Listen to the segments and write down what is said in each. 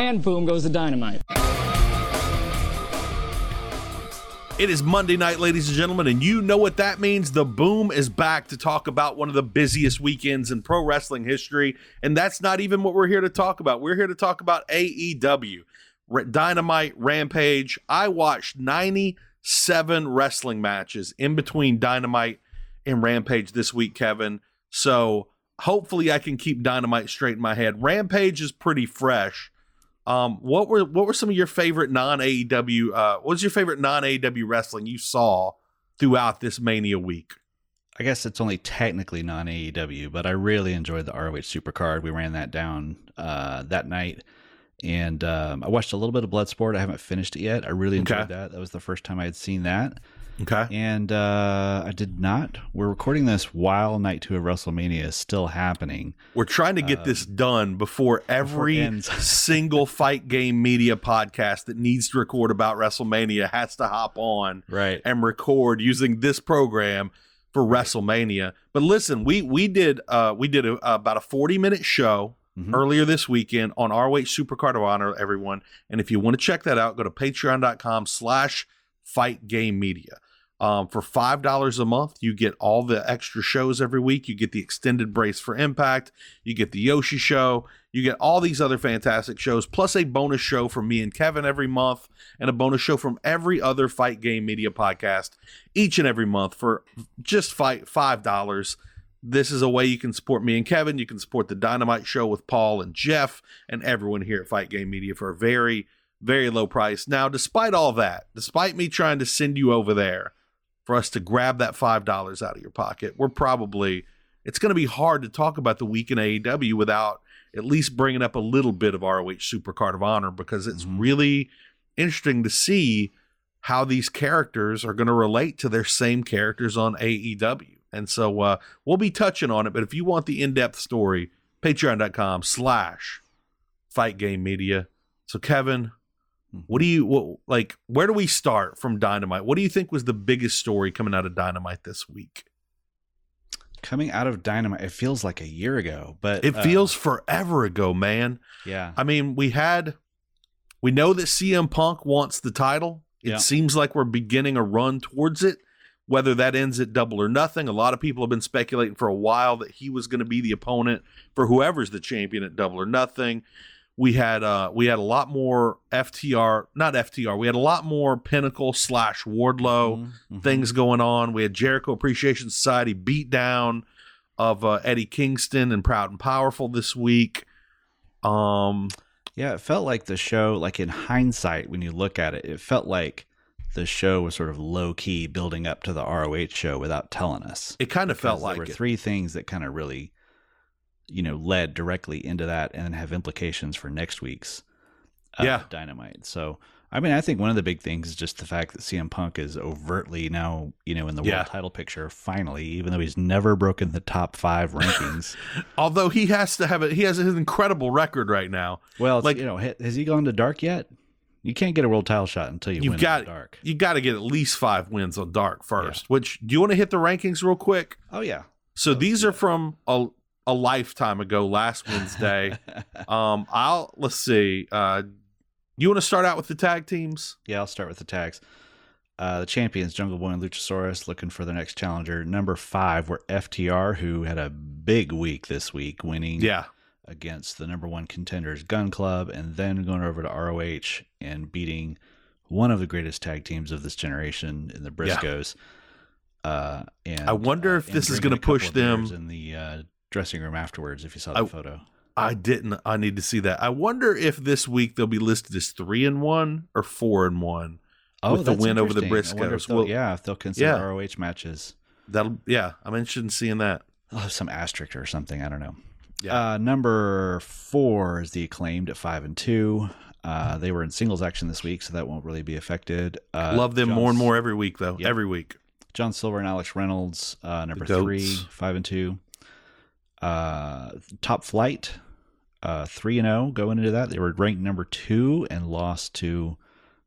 and boom goes the dynamite. It is Monday night, ladies and gentlemen, and you know what that means. The Boom is back to talk about one of the busiest weekends in pro wrestling history. And that's not even what we're here to talk about. We're here to talk about AEW, Dynamite, Rampage. I watched 97 wrestling matches in between Dynamite and Rampage this week, Kevin. So hopefully I can keep Dynamite straight in my head. Rampage is pretty fresh. Um, what were what were some of your favorite non AEW? Uh, what was your favorite non AEW wrestling you saw throughout this Mania week? I guess it's only technically non AEW, but I really enjoyed the ROH Supercard. We ran that down uh, that night, and um, I watched a little bit of Bloodsport. I haven't finished it yet. I really enjoyed Okay. that. That was the first time I had seen that, Okay. and uh, I did not. We're recording this while Night Two of WrestleMania is still happening. We're trying to get this done before every ends. single fight game media podcast that needs to record about WrestleMania has to hop on Right. and record using this program for WrestleMania. But listen, we we did uh we did a, about a 40 minute show Mhm. earlier this weekend on our ROH Supercard of Honor, everyone. And if you want to check that out, go to patreon.com slash fight game media. Um, for five dollars a month, you get all the extra shows every week. You get the extended brace for impact. You get the Yoshi show. You get all these other fantastic shows, plus a bonus show from me and Kevin every month, and a bonus show from every other Fight Game Media podcast each and every month for just fight five dollars. This is a way you can support me and Kevin. You can support the Dynamite Show with Paul and Jeff and everyone here at Fight Game Media for a very, very low price. Now, despite all that, despite me trying to send you over there for us to grab that five dollars out of your pocket, we're probably it's going to be hard to talk about the week in AEW without at least bringing up a little bit of ROH Supercard of Honor because it's Mhm. really interesting to see how these characters are going to relate to their same characters on AEW. And so uh, we'll be touching on it. But if you want the in-depth story, patreon.com slash fight game media. So Kevin, what do you what, like? Where do we start from Dynamite? What do you think was the biggest story coming out of Dynamite this week? Coming out of Dynamite, it feels like a year ago, but It uh, feels forever ago, man. yeah. I mean, we had, we know that CM Punk wants the title. It Yeah. seems like we're beginning a run towards it. Whether that ends at double or nothing, a lot of people have been speculating for a while that he was going to be the opponent for whoever's the champion at double or nothing. We had uh we had a lot more FTR, not FTR. We had a lot more Pinnacle slash Wardlow Mhm, mhm. things going on. We had Jericho Appreciation Society beat down of uh, Eddie Kingston and Proud and Powerful this week. Um, Yeah, it felt like the show, like in hindsight, when you look at it, it felt like the show was sort of low key building up to the ROH show without telling us. it kind of felt like there were it. three things that kind of really, you know, led directly into that and have implications for next week's uh, Yeah. Dynamite. So, I mean, I think one of the big things is just the fact that CM Punk is overtly now, you know, in the Yeah. world title picture finally, even though he's never broken the top five rankings. Although he has to have it, he has an incredible record right now. well, it's, Like- you know, has he gone to dark yet? You can't get a world title shot until you You've win got dark. you got to get at least five wins on Dark first. Which do you want to hit the rankings real quick? Oh yeah. So these are from a, a lifetime ago, last Wednesday. um, I'll let's see. Uh, you want to start out with the tag teams? Yeah, I'll start with the tags. Uh, the champions, Jungle Boy and Luchasaurus, looking for their next challenger. Number five were FTR, who had a big week this week, winning Yeah, against the number one contenders, Gunn Club, and then going over to ROH and beating one of the greatest tag teams of this generation in the Yeah. Briscoes. Uh, and I wonder uh, if this is gonna push them- in the uh, dressing room afterwards. If you saw the I- photo, I didn't. I need to see that. I wonder if this week they'll be listed as three and one or four and one. with the Oh, win over the interesting. I wonder if Briscoes. Well, yeah, if they'll consider yeah. ROH matches. That'll yeah. I'm interested in seeing that. Have some asterisk or something. I don't know. Yeah. Uh, number four is the acclaimed at five and two. Uh, they were in singles action this week, so that won't really be affected. Uh, Love them John- more and more every week though. Yep. Every week. John Silver and Alex Reynolds, uh, number three, five and two. Uh, top flight, uh, three and zero going into that. They were ranked number two and lost to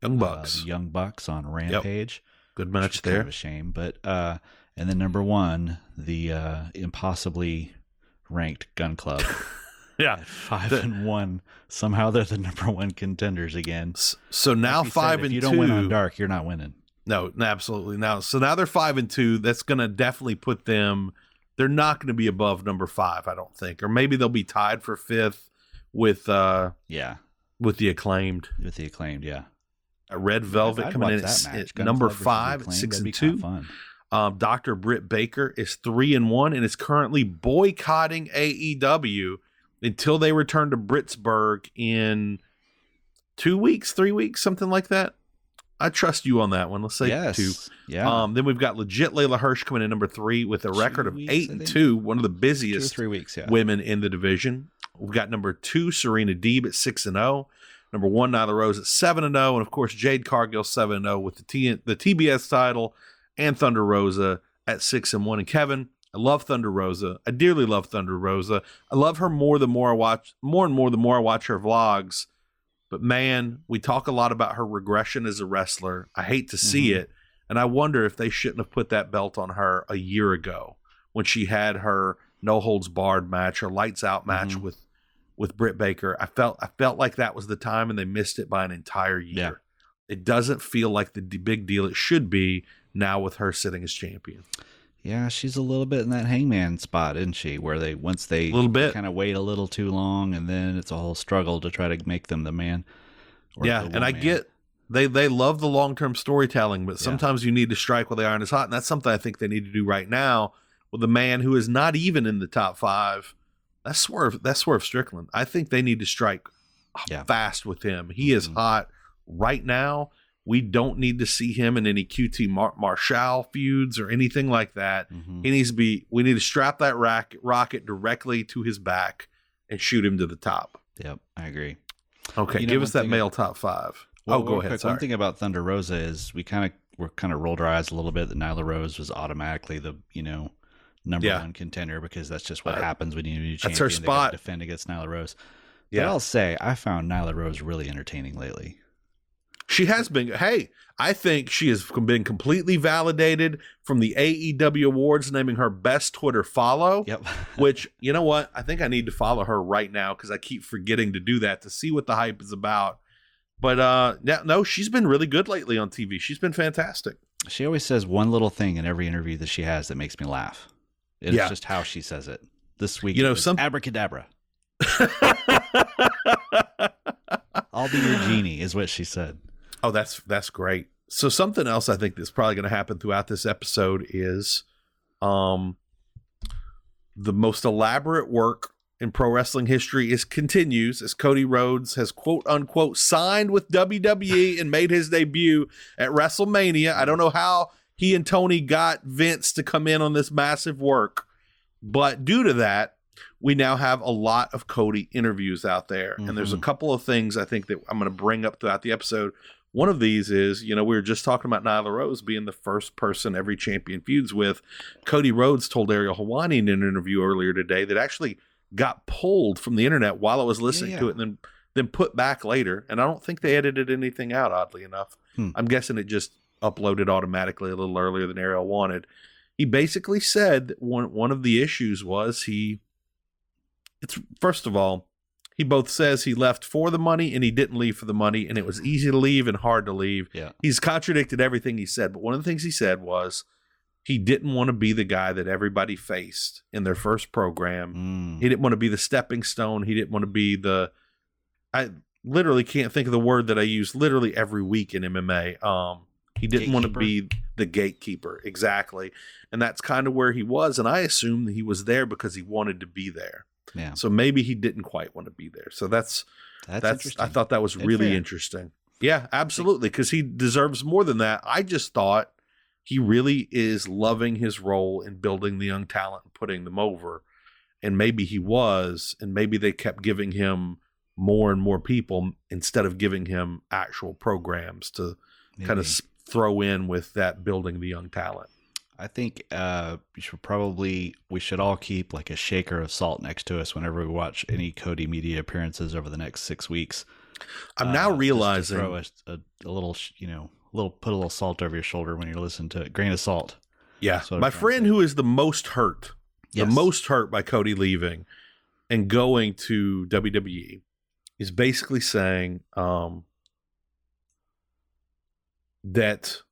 Young uh, Bucks. Young Bucks on Rampage. Good match was kind there. of a shame, but uh, and then number one, the uh, impossibly ranked Gunn Club. Yeah. At five The- and one. Somehow they're the number one contenders again. So now Like said, five if and you don't win on dark, you're not winning. No, no, absolutely now. So now they're five and two. That's going to definitely put them. They're not going to be above number five, I don't think, or maybe they'll be tied for fifth with uh Yeah, with the acclaimed with the acclaimed. Yeah, a Red Velvet I'd coming in at, that s- match. at number five, Acclaimed, six and two. Um, Dr. Britt Baker is three and one and is currently boycotting AEW until they return to Britsburg in two weeks, three weeks, something like that. I trust you on that one. Let's say yes. two. Yeah. Um, then we've got legit Leyla Hirsch coming in number three with a Two record of weeks, eight and two, one of the busiest three weeks. Yeah. women in the division. We've got number two Serena Deeb at six and zero. Number one Nyla Rose at seven and zero, and of course Jade Cargill seven and zero with the T the TBS title, and Thunder Rosa at six and one. And Kevin, I love Thunder Rosa. I dearly love Thunder Rosa. I love her more the more I watch, more and more the more I watch her vlogs. But man, we talk a lot about her regression as a wrestler. I hate to see Mhm. it, and I wonder if they shouldn't have put that belt on her a year ago when she had her no holds barred match, her lights out match Mhm. with with Britt Baker. I felt I felt like that was the time, and they missed it by an entire year. Yeah. It doesn't feel like the d- big deal it should be now with her sitting as champion. Yeah, she's a little bit in that hangman spot, isn't she? Where they once they A little bit. kind of wait a little too long, and then it's a whole struggle to try to make them the man. yeah, the and I get they they love the long term storytelling, but Yeah. sometimes you need to strike while the iron is hot, and that's something I think they need to do right now with a man who is not even in the top five. That's Swerve. That's Swerve Strickland. I think they need to strike Yeah. fast with him. He is Mhm. hot right now. We don't need to see him in any QT Mar- Marshall feuds or anything like that. Mhm. He needs to be. We need to strap that rack, rocket directly to his back and shoot him to the top. Yep, I agree. Okay, You give us that male top five. Well, oh, go ahead. quick, Sorry. One thing about Thunder Rosa is we kind of were kind of rolled our eyes a little bit that Nyla Rose was automatically the you know number Yeah. one contender because that's just what Uh, happens when you need a champion. that's her spot. Defend against Nyla Rose. But yeah, I'll say I found Nyla Rose really entertaining lately. She has been. Hey, I think she has been completely validated from the AEW awards, naming her best Twitter follow. Yep. Which you know what? I think I need to follow her right now because I keep forgetting to do that to see what the hype is about. But uh, yeah, no, she's been really good lately on TV. She's been fantastic. she always says one little thing in every interview that she has that makes me laugh. It's Yeah. just how she says it. This week, You know, some- abracadabra. I'll be your genie, is what she said. Oh, that's that's great. So something else I think that's probably going to happen throughout this episode is um the most elaborate work in pro wrestling history is continues as Cody Rhodes has quote unquote signed with WWE and made his debut at WrestleMania. I don't know how he and Tony got Vince to come in on this massive work, but due to that, we now have a lot of Cody interviews out there. And there's a Mhm. couple of things I think that I'm going to bring up throughout the episode. One of these is, you know, we were just talking about Nyla Rose being the first person every champion feuds with. Cody Rhodes told Ariel Helwani in an interview earlier today that actually got pulled from the internet while I was listening Yeah, to it and then then put back later. And I don't think they edited anything out, oddly enough. Hmm. I'm guessing it just uploaded automatically a little earlier than Ariel wanted. He basically said that one one of the issues was he it's first of all, he both says he left for the money and he didn't leave for the money, and it was easy to leave and hard to leave. Yeah. He's contradicted everything he said, but one of the things he said was he didn't want to be the guy that everybody faced in their first program. Mm. He didn't want to be the stepping stone. He didn't want to be the. I literally can't think of the word that I use literally every week in MMA. Um, he didn't want to be the gatekeeper exactly, and that's kind of where he was. And I assume that he was there because he wanted to be there. Yeah. So maybe he didn't quite want to be there. So that's That's, that's. I thought that was And really fair. interesting. Yeah, absolutely, because he deserves more than that. I just thought he really is loving his role in building the young talent and putting them over. And maybe he was, and maybe they kept giving him more and more people instead of giving him actual programs to kind of throw in with that building the young talent. I think uh, we should probably we should all keep like a shaker of salt next to us whenever we watch any Cody media appearances over the next six weeks. I'm Uh, now realizing throw a, a, a little, sh- you know, a little put a little salt over your shoulder when you're listening to it. Grain of salt. Yeah. My friend who is the most hurt, Yes. the most hurt by Cody leaving, and going to WWE is basically saying um, that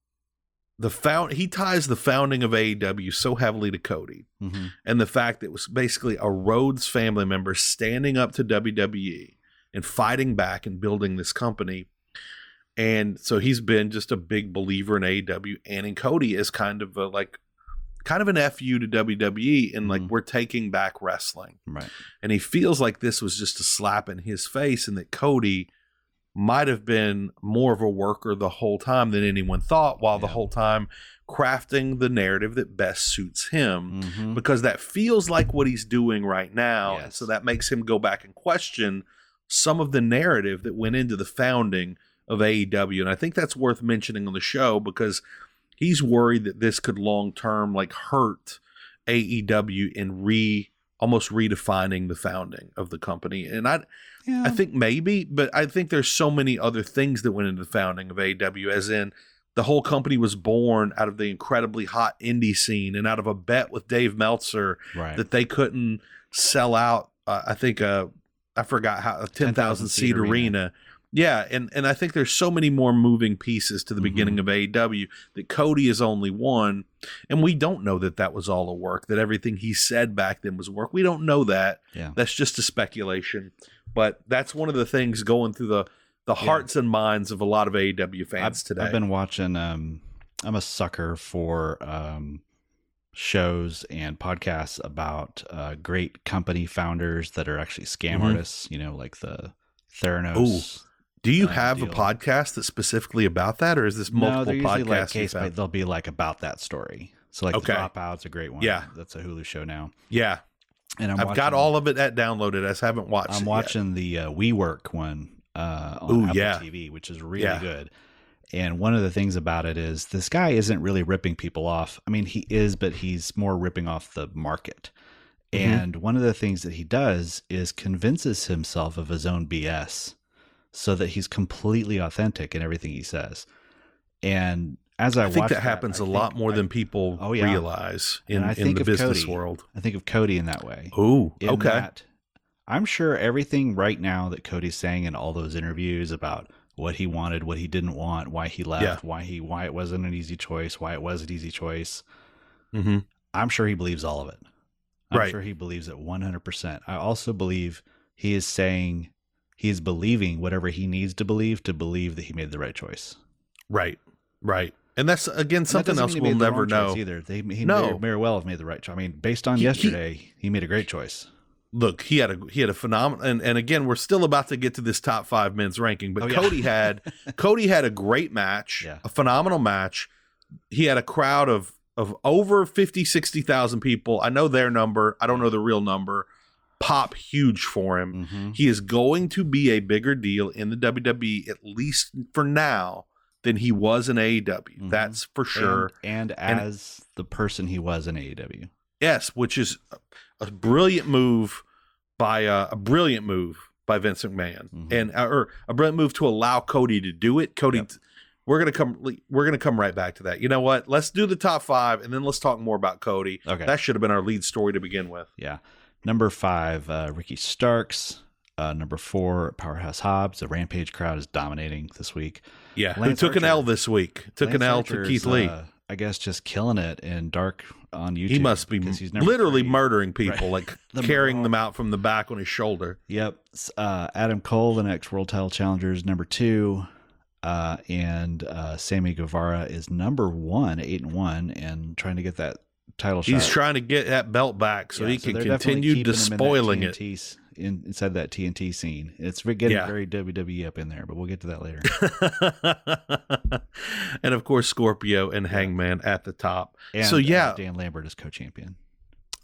the found he ties the founding of AEW so heavily to Cody hmm and the fact that it was basically a Rhodes family member standing up to WWE and fighting back and building this company. And so he's been just a big believer in AEW and in Cody is kind of a like kind of an FU to WWE and like Mhm. we're taking back wrestling. Right. And he feels like this was just a slap in his face and that Cody might have been more of a worker the whole time than anyone thought, while the whole time crafting the narrative that best suits him hmm because that feels like what he's doing right now. And Yes. so that makes him go back and question some of the narrative that went into the founding of AEW. And I think that's worth mentioning on the show because he's worried that this could long term like hurt AEW in re almost redefining the founding of the company. And I Yeah. I think maybe, but I think there's so many other things that went into the founding of AEW, as in the whole company was born out of the incredibly hot indie scene and out of a bet with Dave Meltzer right. that they couldn't sell out. Uh, I think uh, I forgot how a ten thousand seat arena. arena. Yeah, and and I think there's so many more moving pieces to the Mhm. beginning of AEW that Cody is only one, and we don't know that that was all a work. That everything he said back then was work. We don't know that. Yeah. That's just a speculation, but that's one of the things going through the the Yeah. hearts and minds of a lot of AEW fans I've, today. I've been watching. Um, I'm a sucker for um, shows and podcasts about uh, great company founders that are actually scam Mhm. artists. You know, like the Theranos. Do you uh, have a podcast that's specifically about that, or is this multiple they're usually like case found? They'll be like about that story. So like Okay. the Dropout's a great one. Yeah. that's a Hulu show now. yeah, And I'm I've got all of it at downloaded. I just haven't watched. it I'm yet. watching the uh, WeWork one uh, on Ooh, Apple yeah. TV, which is really Yeah. good. And one of the things about it is this guy isn't really ripping people off. I mean, he is, but he's more ripping off the market. Mhm. And one of the things that he does is convinces himself of his own BS so that he's completely authentic in everything he says. And as I, I think watch that happens a a lot more than people Oh, yeah. realize in, I in the business Cody. world. I think of Cody in that way. Ooh, in okay. that I'm sure everything right now that Cody's saying in all those interviews about what he wanted, what he didn't want, why he left, Yeah. why he why it wasn't an easy choice, why it was an easy choice. hmm I'm sure he believes all of it. I'm Right. sure he believes it 100%. I also believe he is saying he is believing whatever he needs to believe to believe that he made the right choice. Right, right. And that's again And that something else we'll never know. either. They he No. may, may well have made the right choice. I mean, based on He- he- yesterday, he made a great choice. Look, he had a he had a phenomenal and, and again we're still about to get to this top five men's ranking, but Oh, yeah. Cody had Cody had a great match, Yeah. a phenomenal match. He had a crowd of of over 50, 60,000 people. I know their number. I don't know the real number. Pop huge for him. hmm He is going to be a bigger deal in the WWE, at least for now, than he was in AEW. Mhm. That's for sure. And, and as the person he was in AEW. Yes, which is a, a brilliant move by uh, a brilliant move by Vince McMahon, Mhm. and uh, or a brilliant move to allow Cody to do it. Cody, Yep. we're gonna come. We're gonna come right back to that. You know what? Let's do the top five, and then let's talk more about Cody. Okay. That should have been our lead story to begin with. Yeah. Number five, uh, Ricky Starks. Uh, number four, Powerhouse Hobbs. The Rampage crowd is dominating this week. Yeah, Lance who took an L this week? Took an Lance L to Keith Lee. uh, I guess just killing it in dark on YouTube. he must be literally three. murdering people, like The carrying murder. them out from the back on his shoulder. Yep. Uh, Adam Cole, the next world title challenger, is number two. Uh, and uh, Sammy Guevara is number one, eight and one, and trying to get that title He's shot. trying to get that belt back so Yeah, he can continue despoiling it. In, inside that TNT scene. It's getting Yeah. very WWE up in there, but we'll get to that later. and of course, Scorpio and Hangman at the top. And, So, uh, yeah. Dan Lambert is co-champion.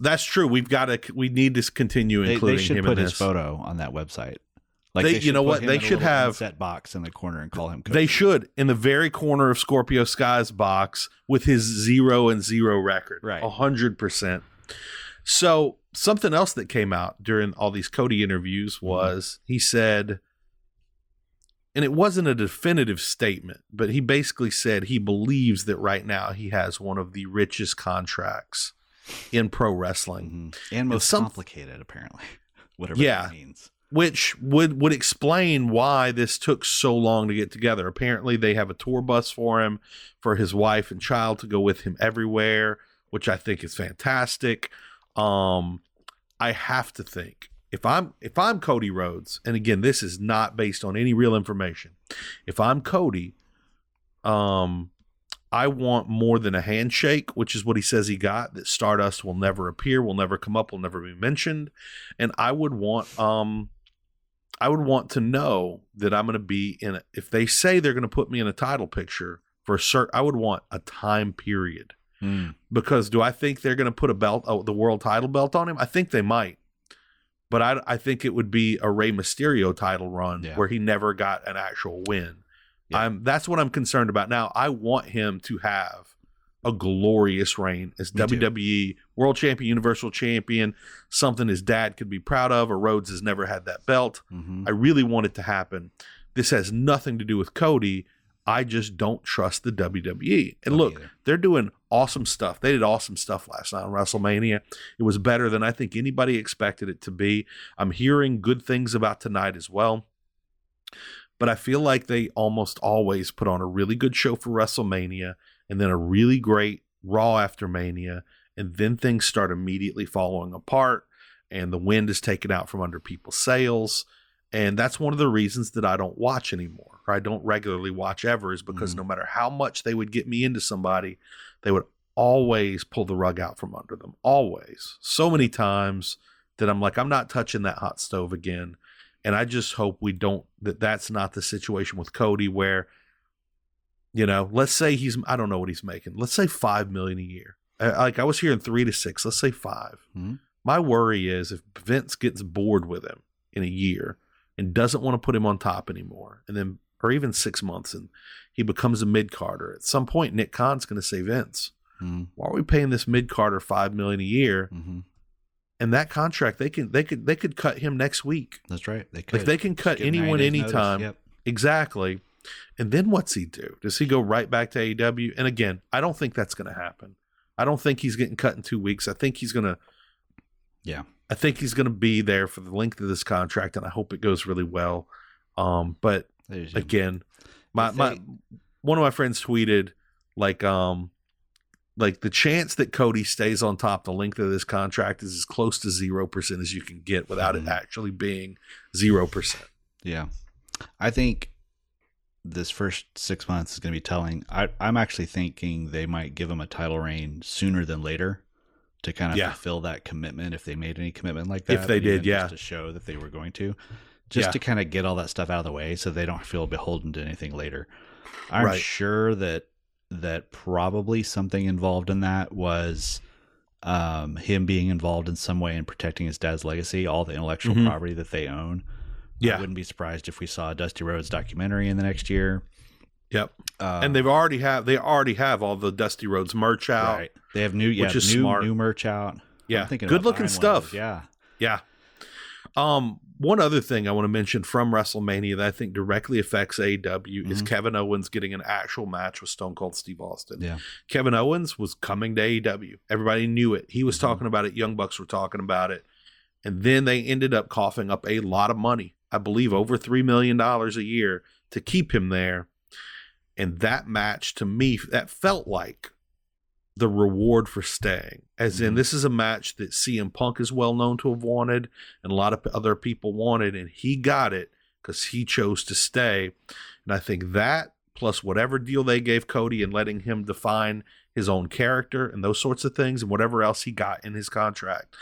That's true. We've got to. We need to continue They, including they should him put in his this. photo on that website. Like They- you know what? They should have- set box in the corner and call him. They should in the very corner of Scorpio Sky's box with his zero and zero record. Right. A hundred percent. So something else that came out during all these Cody interviews Mm-hmm. was he said, and it wasn't a definitive statement, but he basically said he believes that right now he has one of the richest contracts in pro wrestling. Mhm. and most some- complicated apparently. whatever Yeah. that means. which would would explain why this took so long to get together. Apparently, they have a tour bus for him, for his wife and child to go with him everywhere, which I think is fantastic. Um, I have to think if I'm if I'm Cody Rhodes, and again, this is not based on any real information. If I'm Cody, um, I want more than a handshake, which is what he says he got. That Stardust will never appear, will never come up, will never be mentioned, and I would want um I would want to know that I'm going to be in. A, if they say they're going to put me in a title picture for a cert, I would want a time period Mm. because do I think they're going to put a belt, oh, the world title belt on him? I think they might, but I, I think it would be a Rey Mysterio title run Yeah. where he never got an actual win. Yeah. I'm that's what I'm concerned about now. I want him to have a glorious reign as Me too. WWE World Champion, Universal Champion, something his dad could be proud of. Or Rhodes has never had that belt. hmm I really want it to happen. This has nothing to do with Cody. I just don't trust the WWE. And look, either. they're doing awesome stuff. They did awesome stuff last night on WrestleMania. It was better than I think anybody expected it to be. I'm hearing good things about tonight as well. But I feel like they almost always put on a really good show for WrestleMania and then a really great Raw after Mania. And then things start immediately falling apart and the wind is taken out from under people's sails. And that's one of the reasons that I don't watch anymore, or I don't regularly watch ever, is because Mhm. no matter how much they would get me into somebody, they would always pull the rug out from under them. Always. So many times that I'm like, I'm not touching that hot stove again. And I just hope we don't, that that's not the situation with Cody where, you know, let's say he's, I don't know what he's making. Let's say 5 million a year. Like I was hearing three to six, let's say 5 Mhm. My worry is if Vince gets bored with him in a year and doesn't want to put him on top anymore, and then, or even six months, and he becomes a mid carder, at some point, Nick Khan's going to say, Vince, Mhm. why are we paying this mid carder five million a year? Mhm. And that contract, they can they could they could cut him next week. That's right. They could. Like they can cut anyone 90 days anytime. Yep. Exactly. And then what's he do? Does he go right back to AEW? And again, I don't think that's going to happen. I don't think he's getting cut in two weeks. I think he's going to. Yeah. I think he's going to be there for the length of this contract, and I hope it goes really well. Um, but again, my my one of my friends tweeted like um like the chance that Cody stays on top the length of this contract is as close to zero percent as you can get without it Mhm. actually being zero percent. Yeah. I think this first six months is going to be telling. I, I'm actually thinking they might give him a title reign sooner than later to kind of Yeah. fulfill that commitment if they made any commitment like that. If they did, yeah. Just to show that they were going to. Just Yeah. to kind of get all that stuff out of the way so they don't feel beholden to anything later. I'm Right. sure that that probably something involved in that was um, him being involved in some way in protecting his dad's legacy, all the intellectual Mhm. property that they own. Yeah. I wouldn't be surprised if we saw a Dusty Rhodes documentary in the next year. Yep. Uh, and they've already have they already have all the Dusty Rhodes merch out. right. They have new, yeah, which is new, smart. new merch out. Yeah. I'm thinking Good looking buying one of stuff. Yeah, Yeah. Um, one other thing I want to mention from WrestleMania that I think directly affects AEW is Mhm. Kevin Owens getting an actual match with Stone Cold Steve Austin. yeah, Kevin Owens was coming to AEW. Everybody knew it. He was Mhm. talking about it. Young Bucks were talking about it. And then they ended up coughing up a lot of money. I believe over $3 million a year to keep him there. And that match to me, that felt like the reward for staying. As in, Mhm. this is a match that CM Punk is well known to have wanted and a lot of other people wanted. And he got it because he chose to stay. And I think that plus whatever deal they gave Cody and letting him define his own character and those sorts of things and whatever else he got in his contract.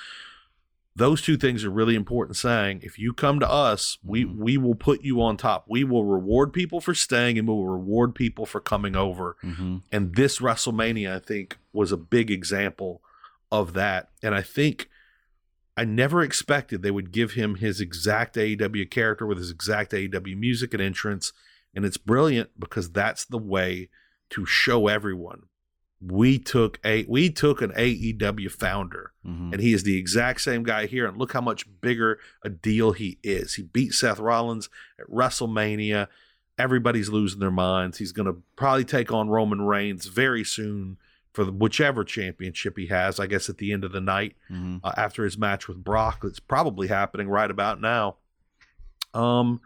Those two things are really important saying if you come to us, we Mhm. we will put you on top. We will reward people for staying and we will reward people for coming over. hmm And this WrestleMania, I think, was a big example of that. And I think I never expected they would give him his exact AEW character with his exact AEW music and entrance. And it's brilliant because that's the way to show everyone. We took a we took an AEW founder hmm and he is the exact same guy here. And look how much bigger a deal he is. He beat Seth Rollins at WrestleMania. Everybody's losing their minds. He's going to probably take on Roman Reigns very soon for the, whichever championship he has. I guess at the end of the night Mhm. uh, after his match with Brock, that's probably happening right about now. Um,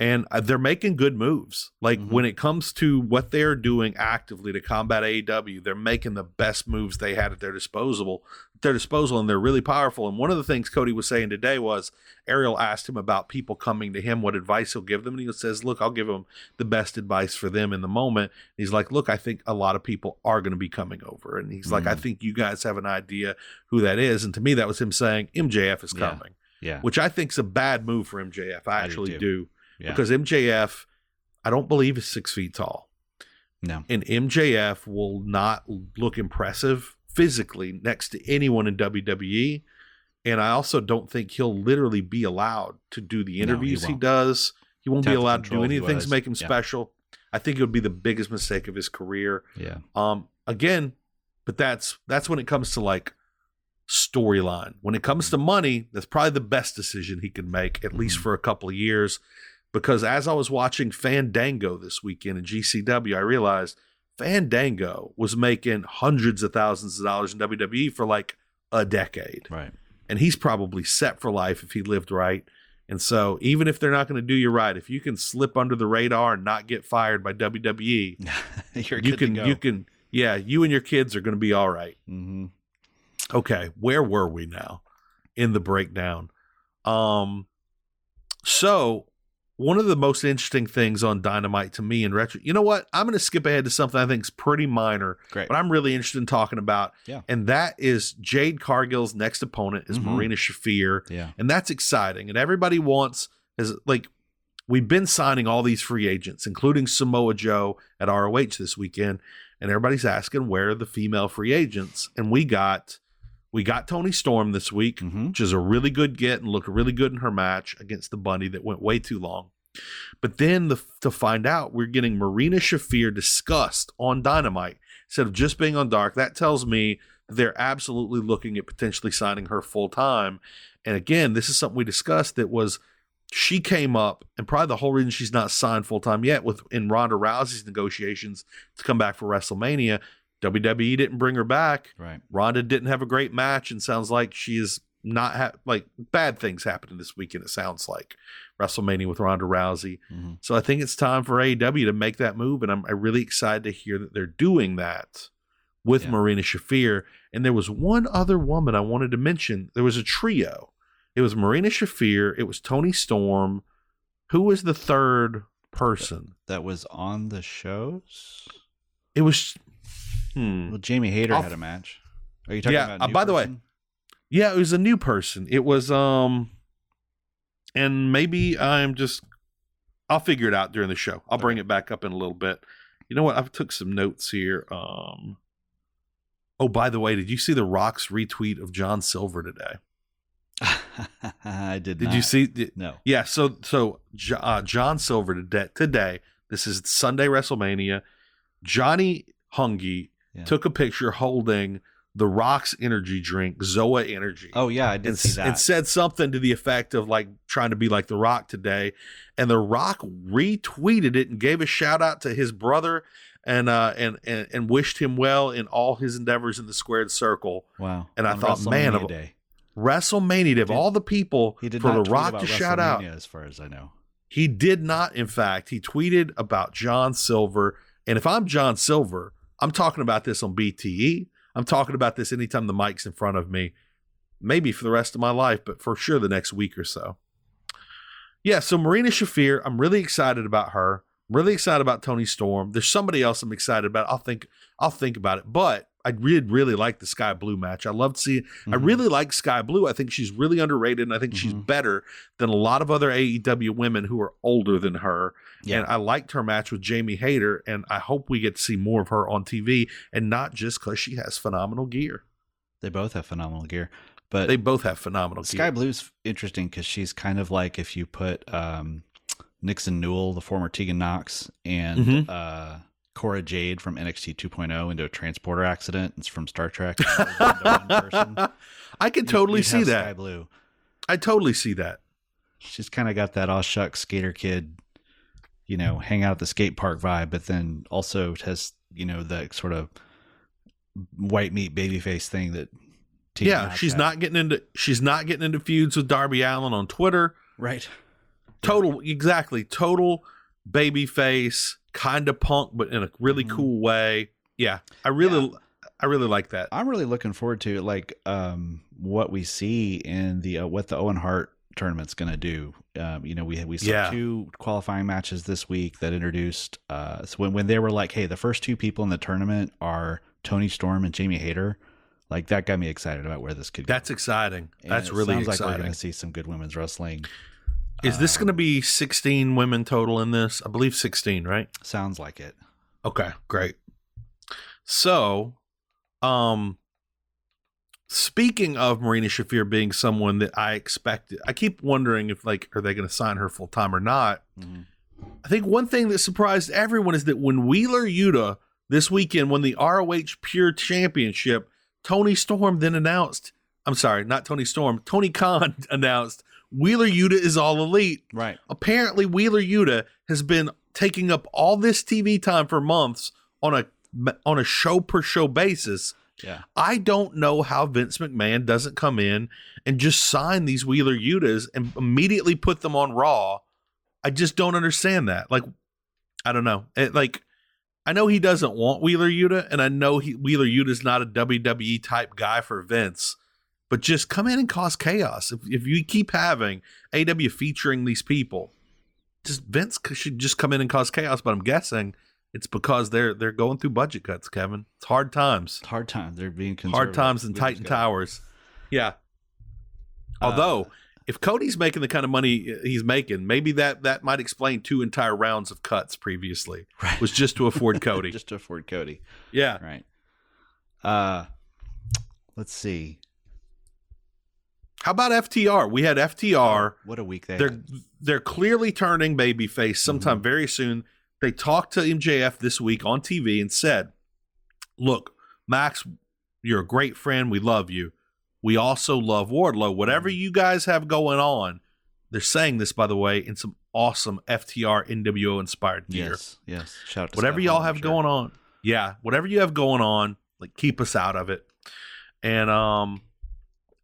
and uh, they're making good moves. Like Mhm. when it comes to what they're doing actively to combat AEW, they're making the best moves they had at their disposal, their disposal, and they're really powerful. And one of the things Cody was saying today was Ariel asked him about people coming to him, what advice he'll give them, and he says, "Look, I'll give them the best advice for them in the moment." He's like, "Look, I think a lot of people are going to be coming over," and he's like, "I Mhm. think you guys have an idea who that is." And to me, that was him saying MJF is coming Yeah. which I think is a bad move for MJF. I I actually too. do, Yeah. because MJF, I don't believe is six feet tall, no. and MJF will not look impressive physically next to anyone in WWE. And I also don't think he'll literally be allowed to do the he interviews he, won't. does. He won't be allowed to do he anything to make him Yeah. special. I think it would be the biggest mistake of his career. Yeah. Um, again, but that's that's when it comes to like storyline. When it comes to money, that's probably the best decision he can make, at least Mhm. for a couple of years. Because as I was watching Fandango this weekend in GCW, I realized Fandango was making hundreds of thousands of dollars in WWE for like a decade. Right. And he's probably set for life if he lived right. And so, even if they're not going to do you right, if you can slip under the radar and not get fired by WWE, You're you can you can yeah you and your kids are going to be all right hmm okay where were we now in the breakdown um so one of the most interesting things on dynamite to me in retro you know what i'm going to skip ahead to something i think is pretty minor Great. but i'm really interested in talking about Yeah. and that is jade cargill's next opponent is Mhm. marina shafir yeah. and that's exciting. And everybody wants is like we've been signing all these free agents, including Samoa Joe at ROH this weekend, and everybody's asking where are the female free agents? And we got we got Toni Storm this week, hmm which is a really good get and looked really good in her match against the Bunny that went way too long. But then the, to find out we're getting Marina Shafir discussed on Dynamite instead of just being on Dark, that tells me they're absolutely looking at potentially signing her full time. And again, this is something we discussed that was she came up, and probably the whole reason she's not signed full time yet with in Ronda Rousey's negotiations to come back for WrestleMania. WWE didn't bring her back. Right. Ronda didn't have a great match, and sounds like she is not ha- like bad things happening this weekend. It sounds like WrestleMania with Ronda Rousey. hmm So I think it's time for AEW to make that move, and I'm, I'm really excited to hear that they're doing that with Yeah. Marina Shafir. And there was one other woman I wanted to mention. There was a trio. It was Marina Shafir. It was Toni Storm. Who was the third person? That was on the shows. It was. Hmm. Well, Jamie Hayter I'll- had a match. Are you talking Yeah, about? uh, new by the way. Yeah, it was a new person. It was um and maybe I'm just I'll figure it out during the show. I'll bring it back up in a little bit. You know what? I've took some notes here. Um Oh, by the way, did you see the Rock's retweet of John Silver today? I did. Did not. you see did- No. Yeah, so so uh, John Silver today, today, this is Sunday WrestleMania. Johnny Hungee Yeah. took a picture holding the Rock's energy drink, Zoa Energy. Oh yeah, I did and, see that. and said something to the effect of like trying to be like The Rock today. And The Rock retweeted it and gave a shout out to his brother and uh and and, and wished him well in all his endeavors in the squared circle. wow. and I On thought, man, WrestleMania of- day. WrestleMania of all the people He did for The Rock to shout out. As far as I know. He did not, in fact, he tweeted about John Silver. And if I'm John Silver, I'm talking about this on BTE. I'm talking about this anytime the mic's in front of me, maybe for the rest of my life, but for sure the next week or so. Yeah, so Marina Shafir, I'm really excited about her. I'm really excited about Toni Storm. There's somebody else I'm excited about. I'll think I'll think about it. But I did really like the Skye Blue match. I loved seeing I Mhm. really like Skye Blue. I think she's really underrated, and I think she's Mhm. better than a lot of other AEW women who are older than her. Yeah. And I liked her match with Jamie Hayter, and I hope we get to see more of her on TV, and not just because she has phenomenal gear. They both have phenomenal gear, but They both have phenomenal gear. Skye gear. Blue's interesting because she's kind of like if you put um, Nixon Newell, the former Tegan Nox, and Mhm. uh, Cora Jade from NXT 2.0 into a transporter accident. It's from Star Trek. It's all done to one person. I can totally see that. Skye Blue. I totally see that. She's kind of got that all shucks skater kid, you know, hang out at the skate park vibe, but then also has you know the sort of white meat babyface thing that. Team yeah, she's not getting into she's not getting into feuds with Darby Allin on Twitter. right. Total exactly total baby face, kind of punk, but in a really Mhm. cool way. Yeah, I really I really like that. I'm really looking forward to like um what we see in the uh, what the Owen Hart tournament's going to do. Um, you know, we we saw Yeah. two qualifying matches this week that introduced. Uh, so when when they were like, hey, the first two people in the tournament are Toni Storm and Jamie Hayter, like that got me excited about where this could go. That's exciting. And That's it really sounds like we're going to see some good women's wrestling. Is this going to be 16 women total in this? I believe 16, right? Sounds like it. Okay, great. So, um speaking of Marina Shafir being someone that I expected, I keep wondering if like are they going to sign her full time or not. Mhm. I think one thing that surprised everyone is that when Wheeler Yuta this weekend won the ROH Pure Championship, Toni Storm then announced, I'm sorry, not Toni Storm, Tony Khan announced Wheeler Yuta is all elite. Right. Apparently, Wheeler Yuta has been taking up all this TV time for months on a on a show per show basis. Yeah. I don't know how Vince McMahon doesn't come in and just sign these Wheeler Yutas and immediately put them on Raw. I just don't understand that. Like, I don't know. It, like, I know he doesn't want Wheeler Yuta, and I know he, Wheeler Yuta is not a WWE type guy for Vince. But just come in and cause chaos. If if you keep having AW featuring these people, just Vince should just come in and cause chaos. But I'm guessing it's because they're they're going through budget cuts, Kevin. It's hard times It's hard times. They're being hard times in Titan Towers. Yeah. Uh, Although, if Cody's making the kind of money he's making, maybe that that might explain two entire rounds of cuts previously. Right. Was just to afford Cody. just to afford Cody. yeah. Right. Uh let's see. How about FTR? We had FTR. What a week they They're had. they're clearly turning babyface sometime Mm-hmm. very soon. They talked to MJF this week on TV and said, "Look, Max, you're a great friend. We love you. We also love Wardlow. Whatever Mm-hmm. you guys have going on, they're saying this by the way in some awesome FTR NWO inspired gear. Yes, yes. Shout out to whatever Scott y'all have sure. going on, yeah, whatever you have going on, like keep us out of it. And um,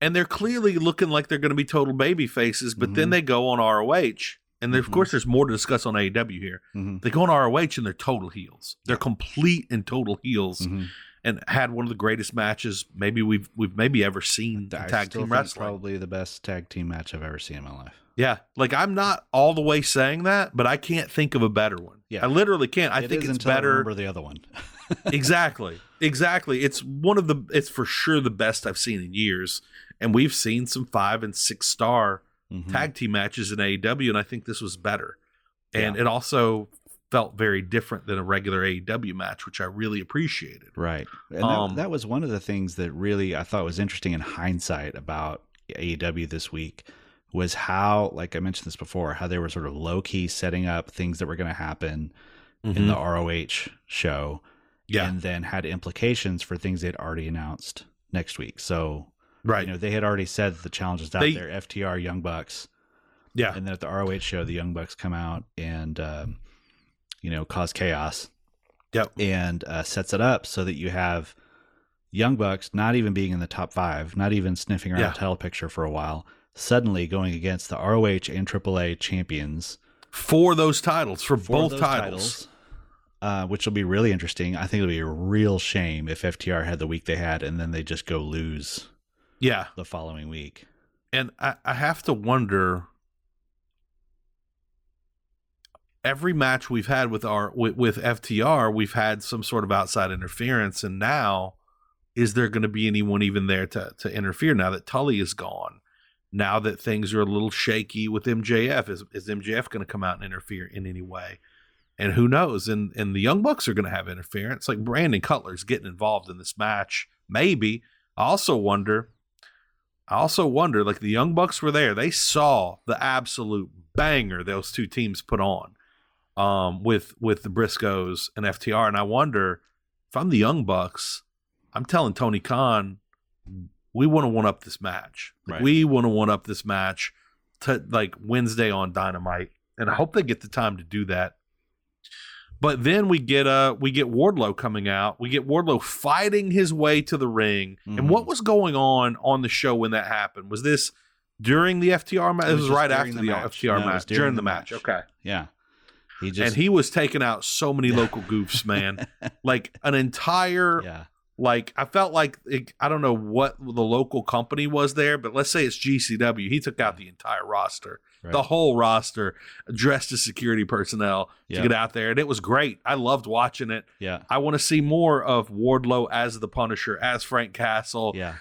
and they're clearly looking like they're going to be total baby faces, but then Mhm. they go on ROH, and of Mhm. course there's more to discuss on AEW here. Mhm, They go on ROH and they're total heels. They're complete and total heels, mhm. and had one of the greatest matches maybe we've we've maybe ever seen I tag team think wrestling. Probably the best tag team match I've ever seen in my life. Yeah, like I'm not all the way saying that, but I can't think of a better one. Yeah. I literally can't. I It think it's until I better. remember the other one. exactly exactly it's one of the it's for sure the best i've seen in years and we've seen some five and six star Mhm. tag team matches in aew and i think this was better and Yeah. it also felt very different than a regular aew match which i really appreciated Right. And Um, that, that was one of the things that really I thought was interesting in hindsight about AEW this week was how, like I mentioned this before, how they were sort of low key setting up things that were going to happen in the ROH show Mm-hmm. yeah and then had implications for things they'd already announced next week. So, right. You know, they had already said the challenge challenges out They- there FTR, Young Bucks. yeah. And then at the ROH show, the Young Bucks come out and, um, you know, cause chaos. Yep. And uh, sets it up so that you have Young Bucks not even being in the top five, not even sniffing around Yeah. the title picture for a while, suddenly going against the ROH and AAA champions. For those titles for, for both those titles, uh, which will be really interesting. I think it'll be a real shame if FTR had the week they had and then they just go lose yeah. the following week. and I, I have to wonder every match we've had with our with, with FTR we've had some sort of outside interference and now is there going to be anyone even there to to interfere now that Tully is gone? Now that things are a little shaky with MJF is is MJF going to come out and interfere in any way? And who knows? And and the Young Bucks are going to have interference. Like Brandon Cutler's getting involved in this match maybe. I also wonder I also wonder, like the Young Bucks were there, they saw the absolute banger those two teams put on, um, with with the Briscoes and FTR, and I wonder if I'm the Young Bucks, I'm telling Tony Khan, we want to one up this match. Like, Right. We want to one up this match to like Wednesday on Dynamite, and I hope they get the time to do that. But then we get uh we get Wardlow coming out. We get Wardlow fighting his way to the ring. Mhm. And what was going on on the show when that happened? Was this during the FTR match? It It was right after the the. FTR No, match. during During the the match. match. Okay. Yeah. He just and he was taking out so many local goofs, man. like an entire yeah. Like I felt like it, I don't know what the local company was there, but let's say it's GCW. He took out the entire roster, Right. the whole roster, dressed as security personnel Yeah. to get out there, and it was great. I loved watching it. Yeah. I want to see more of Wardlow as the Punisher, as Frank Castle, Yeah.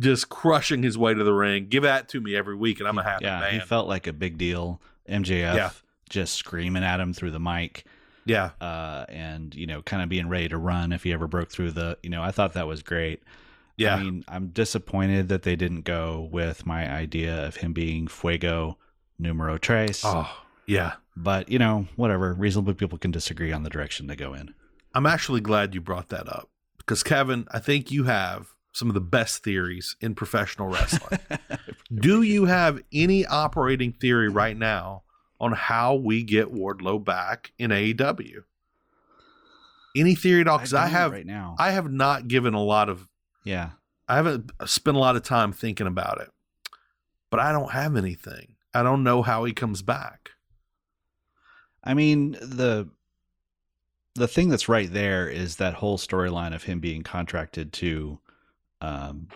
just crushing his way to the ring. Give that to me every week, and I'm a happy yeah. man. He felt like a big deal. MJF Yeah. just screaming at him through the mic. Yeah, uh, and you know, kind of being ready to run if he ever broke through the. You know, I thought that was great. yeah, I mean, I'm disappointed that they didn't go with my idea of him being Fuego numero tres. oh, yeah. But you know, whatever. Reasonable people can disagree on the direction they go in. I'm actually glad you brought that up because Kevin, I think you have some of the best theories in professional wrestling. Do you have any operating theory right now on how we get Wardlow back in AEW? Any theory at all? Because I, don't have, right now. I have not given a lot of, yeah, I haven't spent a lot of time thinking about it, but I don't have anything. I don't know how he comes back. I mean the the thing that's right there is that whole storyline of him being contracted to, um,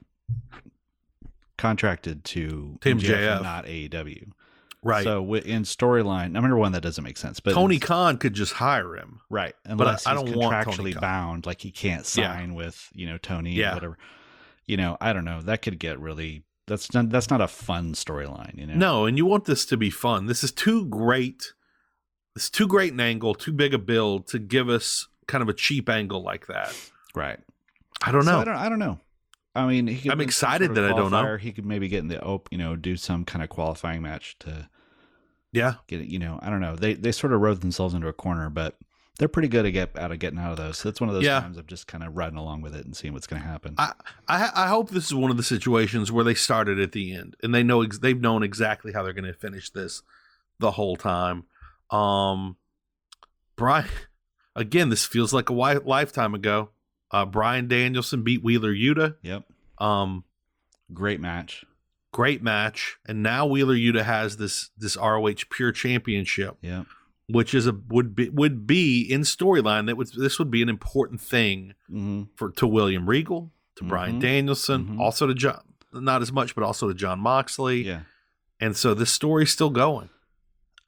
contracted to MJF. not AEW. Right. So in storyline, number one, that doesn't make sense. But Tony Khan could just hire him. right? I- Unless I he's don't contractually bound, like he can't Yeah. sign with you know Tony, Yeah. or whatever. You know, I don't know. That could get really. That's not. That's not a fun storyline. You know. No, and you want this to be fun. This is too great. It's too great an angle, too big a build to give us kind of a cheap angle like that. Right. I don't So know. I don't. I don't know. I mean, he could I'm excited sort of that I don't know. He could maybe get in the op, you know, do some kind of qualifying match to yeah, get it. You know, I don't know. They they sort of rode themselves into a corner, but they're pretty good at get out of getting out of those. So that's one of those Yeah. times of just kind of riding along with it and seeing what's going to happen. I, I I hope this is one of the situations where they started at the end and they know ex- they've known exactly how they're going to finish this the whole time. Um, Bryan, again, this feels like a wi- lifetime ago. Uh, Bryan Danielson beat Wheeler Yuta. yep. Um, Great match. Great match, and now Wheeler Yuta has this this ROH Pure Championship. Yep. which is a would be would be in storyline that would this would be an important thing hmm for to William Regal, to Bryan Mhm. Danielson, Mhm. also to Jon not as much, but also to Jon Moxley. Yeah. And so this story's still going.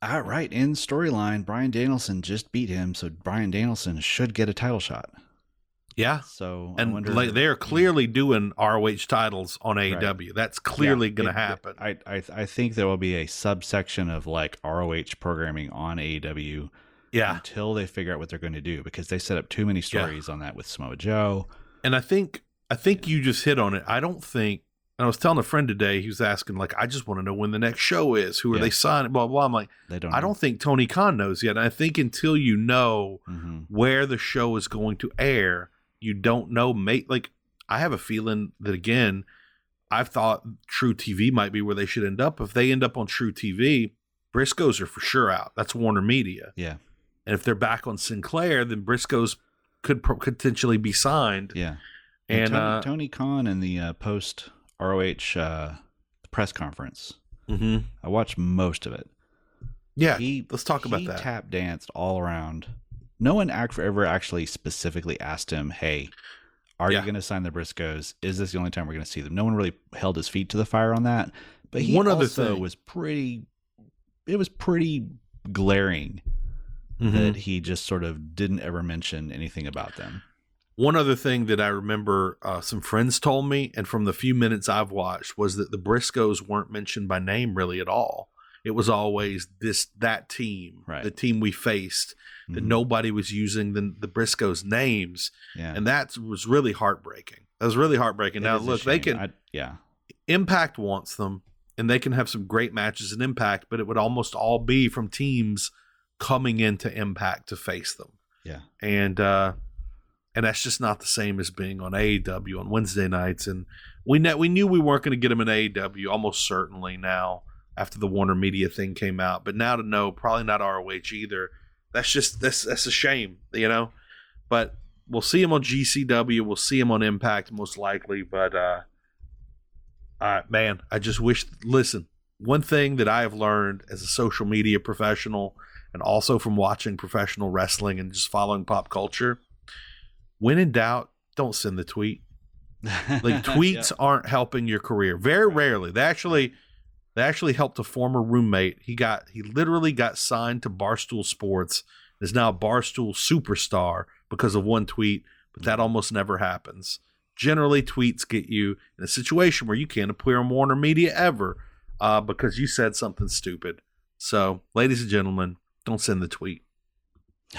All right. In storyline, Bryan Danielson just beat him, so Bryan Danielson should get a title shot. Yeah. So And wonder, like, they're clearly doing ROH titles on Right. AEW. That's clearly Yeah, going to happen. I, I I think there will be a subsection of like ROH programming on AEW yeah. until they figure out what they're going to do because they set up too many stories on that with Samoa Joe. And I think I think you just hit on it. I don't think and I was telling a friend today, he was asking, like, I just want to know when the next show is. Who are Yeah. they signing? Blah, blah. I'm like, They don't. I don't think Tony Khan knows yet. And I think until you know hmm where the show is going to air, you don't know. Mate, like I have a feeling that again, I've thought truTV might be where they should end up. If they end up on truTV, Briscoes are for sure out. That's Warner Media. Yeah. And if they're back on Sinclair, then Briscoes could pro- potentially be signed. Yeah. And, Tony, uh, Tony Khan in the uh, post ROH uh, press conference, mhm. I watched most of it. yeah, He let's talk about that. Tap danced all around. No one act ever actually specifically asked him, "Hey, are Yeah. you going to sign the Briscoes? Is this the only time we're going to see them?" No one really held his feet to the fire on that. But he One other also thing. was pretty. It was pretty glaring Mhm. that he just sort of didn't ever mention anything about them. One other thing that I remember uh, some friends told me, and from the few minutes I've watched, was that the Briscoes weren't mentioned by name really at all. It was always this that team, Right. the team we faced. That Mhm. nobody was using the the Briscoes names, yeah. and that was really heartbreaking. That was really heartbreaking. It now look, they can I- yeah. Impact wants them, and they can have some great matches in Impact, but it would almost all be from teams coming into Impact to face them Yeah. and uh and that's just not the same as being on AEW on Wednesday nights and we kn- we knew we weren't going to get them in AEW almost certainly now after the Warner Media thing came out but now to know probably not ROH either that's just that's that's a shame, you know. But we'll see him on GCW. We'll see him on Impact most likely. But uh, uh man, I just wish. Listen, one thing that I have learned as a social media professional, and also from watching professional wrestling and just following pop culture, when in doubt, don't send the tweet. Like tweets yeah. aren't helping your career. Very rarely. They actually they actually helped a former roommate. He got he literally got signed to Barstool Sports. Is now a Barstool superstar because of one tweet, but that almost never happens. Generally, tweets get you in a situation where you can't appear on Warner Media ever uh, because you said something stupid. So, ladies and gentlemen, don't send the tweet.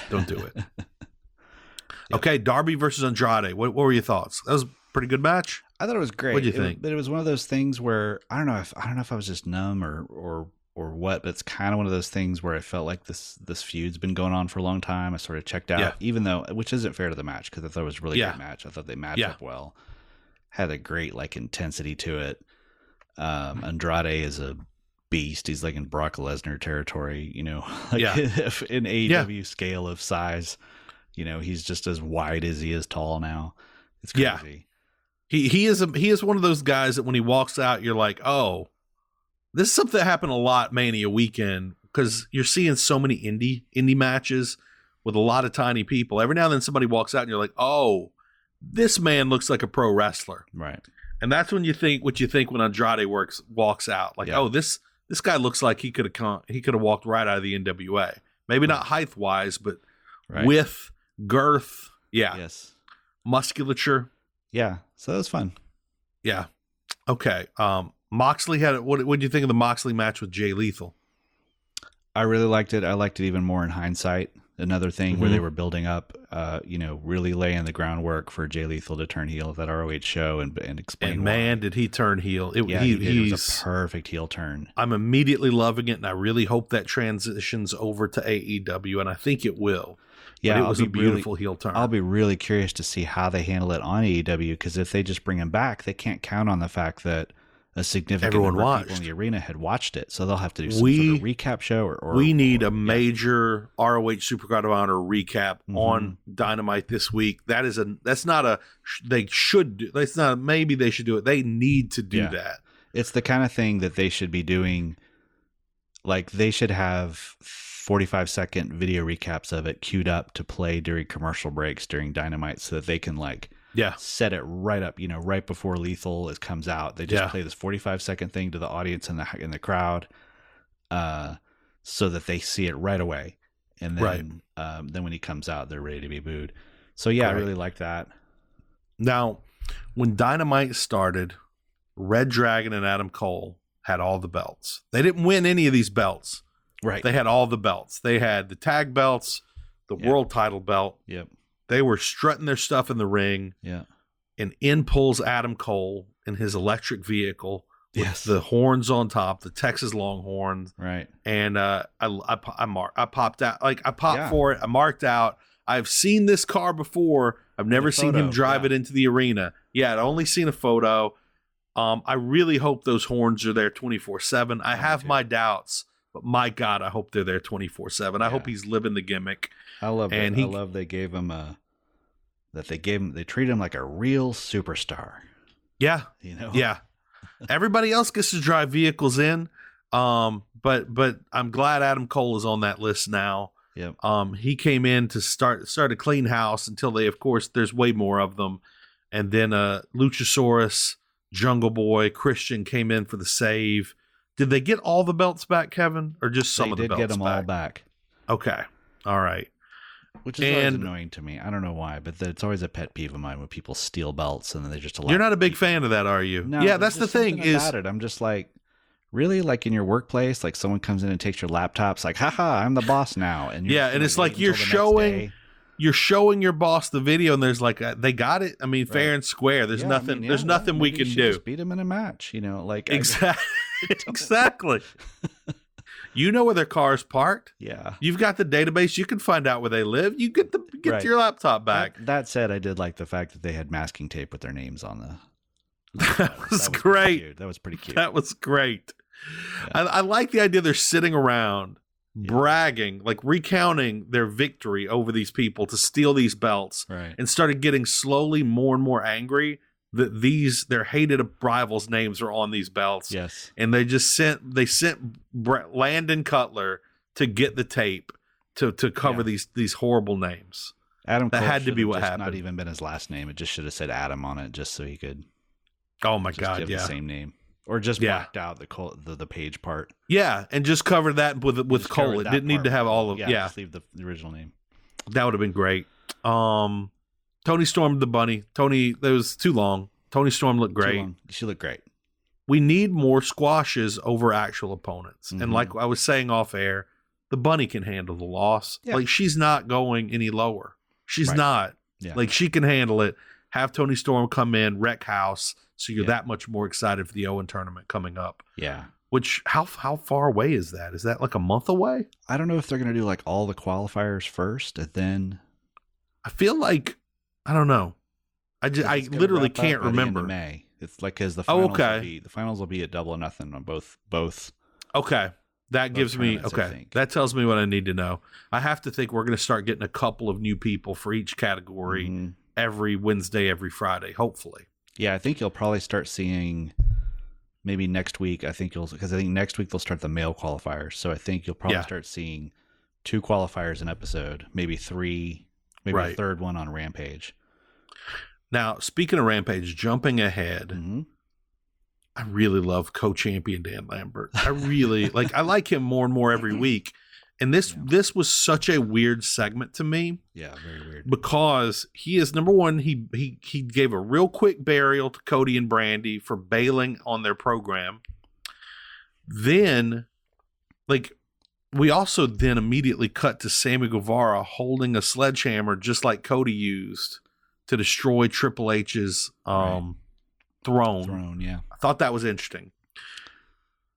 Don't do it. yep. Okay, Darby versus Andrade. What, what were your thoughts? That was a pretty good match. I thought it was great. What do you think? But it was one of those things where I don't know if I don't know if I was just numb or or or what, but it's kind of one of those things where I felt like this this feud's been going on for a long time. I sort of checked out, yeah. even though which isn't fair to the match because I thought it was a really yeah. good match. I thought they matched yeah. up well, had a great like intensity to it. Um, Andrade is a beast. He's like in Brock Lesnar territory, you know, like yeah. in AEW scale of size. You know, he's just as wide as he is tall now. It's crazy. He he is a, he is one of those guys that when he walks out, you're like, oh, this is something that happened a lot Mania weekend because you're seeing so many indie indie matches with a lot of tiny people. Every now and then somebody walks out and you're like, oh, this man looks like a pro wrestler, right? And that's when you think what you think when Andrade works walks out, like, yeah. oh, this this guy looks like he could have come, he could have walked right out of the NWA. Maybe not height wise, but right. with girth, yeah, yes, musculature, yeah. So that was fun. Yeah. Okay. Um, Moxley had what? What do you think of the Moxley match with Jay Lethal? I really liked it. I liked it even more in hindsight. Another thing mm-hmm. where they mm-hmm. were building up, uh, you know, really laying the groundwork for Jay Lethal to turn heel at that ROH show and and explain. And man, did he turn heel! It, yeah, he, he he's a perfect heel turn. I'm immediately loving it, and I really hope that transitions over to AEW, and I think it will. Yeah, but it was a beautiful really, heel turn. I'll be really curious to see how they handle it on AEW because if they just bring him back, they can't count on the fact that a significant Everyone number watched. of people in the arena had watched it, so they'll have to do some we, sort of recap show. Or, or we need or, a major yeah. ROH Supercard of Honor recap mm-hmm. on Dynamite this week. That is a that's not a they should do. That's not maybe they should do it. They need to do yeah. that. It's the kind of thing that they should be doing. Like they should have 45 second video recaps of it queued up to play during commercial breaks during Dynamite so that they can like yeah. set it right up you know right before lethal it comes out. They just yeah. play this 45 second thing to the audience in the in the crowd uh so that they see it right away. And then right. um, then when he comes out they're ready to be booed. So yeah right. i really like that. Now when dynamite started red dragon and adam cole had all the belts. They didn't win any of these belts Right. They had all the belts. They had the tag belts, the yep. world title belt. Yep. They were strutting their stuff in the ring. Yeah. And in pulls Adam Cole in his electric vehicle with yes. the horns on top, the Texas Longhorns. Right. And uh, I I I, I popped out like I popped yeah. for it. I marked out. I've seen this car before. I've never seen him drive yeah. it into the arena. Yeah, I'd only seen a photo. Um, I really hope those horns are there 24 7. I have my doubts but my God, I hope they're there twenty four seven. I hope he's living the gimmick. I love and He, I love they gave him a that they gave him they treat him like a real superstar. Yeah, you know. Yeah, everybody else gets to drive vehicles in, um, but but I'm glad Adam Cole is on that list now. Yep. Um, he came in to start start a clean house until they, of course, there's way more of them, and then uh, Luchasaurus, Jungle Boy, Christian came in for the save. Did they get all the belts back, Kevin, or just some they of the belts? They did get them back? all back. Okay, all right. Which is and, always annoying to me. I don't know why, but it's always a pet peeve of mine when people steal belts and then they just allow. You're not a big fan of that, are you? No, yeah, that's the thing. Is it. I'm just like, really, like in your workplace, like someone comes in and takes your laptops, like, haha, I'm the boss now, and yeah, and it's like you're showing you're showing your boss the video and there's like uh, they got it i mean right. fair and square there's yeah, nothing I mean, yeah, there's nothing we can do beat them in a match you know like exactly exactly. You know where their car's parked? Yeah. You've got the database. You can find out where they live. You get the get right. your laptop back. that, that, said i did like the fact that they had masking tape with their names on the that was, that was great. that was pretty cute. That was great. Yeah. I, I like the idea they're sitting around bragging, like recounting their victory over these people to steal these belts, Right. and started getting slowly more and more angry that these their hated rivals' names are on these belts. Yes. And they just sent they sent Brandon Cutler to get the tape to to cover Yeah. these these horrible names. Adam That Cole had to be what happened. Not even been his last name. It just should have said Adam on it, just so he could Oh my god, yeah. the same name, or just Yeah. blacked out the Cole, the the page part. Yeah, and just cover that with with Just Cole. It didn't need to have all of yeah. yeah. Just leave the, the original name. That would have been great. Um, Toni Storm the bunny. Toni, that was too long. Toni Storm looked great. She looked great. We need more squashes over actual opponents. Mhm. And like I was saying off air, the bunny can handle the loss. Yeah. Like she's not going any lower. She's Right. not. Yeah. Like she can handle it. Have Toni Storm come in, wreck house, so you're Yeah. that much more excited for the Owen tournament coming up. Yeah. Which how how far away is that? Is that like a month away? I don't know if they're gonna do like all the qualifiers first and then. I feel like I don't know. I just I literally can't by the end of remember. May. It's like because the Oh, okay. will be the finals will be at double or nothing on both both. Okay. That Both gives me okay. That tells me what I need to know. I have to think we're going to start getting a couple of new people for each category Mhm. every Wednesday, every Friday, hopefully. Yeah, I think you'll probably start seeing maybe next week. I think you'll because I think next week they'll start the male qualifiers. So I think you'll probably Yeah. start seeing two qualifiers an episode, maybe three, maybe a Right. third one on Rampage. Now, speaking of Rampage, jumping ahead, hmm I really love co-champion Dan Lambert. I really like I like him more and more every week. And this Yeah. this was such a weird segment to me. Yeah, very weird. because he is number one. He he he gave a real quick burial to Cody and Brandi for bailing on their program. Then, like, we also then immediately cut to Sammy Guevara holding a sledgehammer just like Cody used to destroy Triple H's um, throne. Throne, yeah. I thought that was interesting.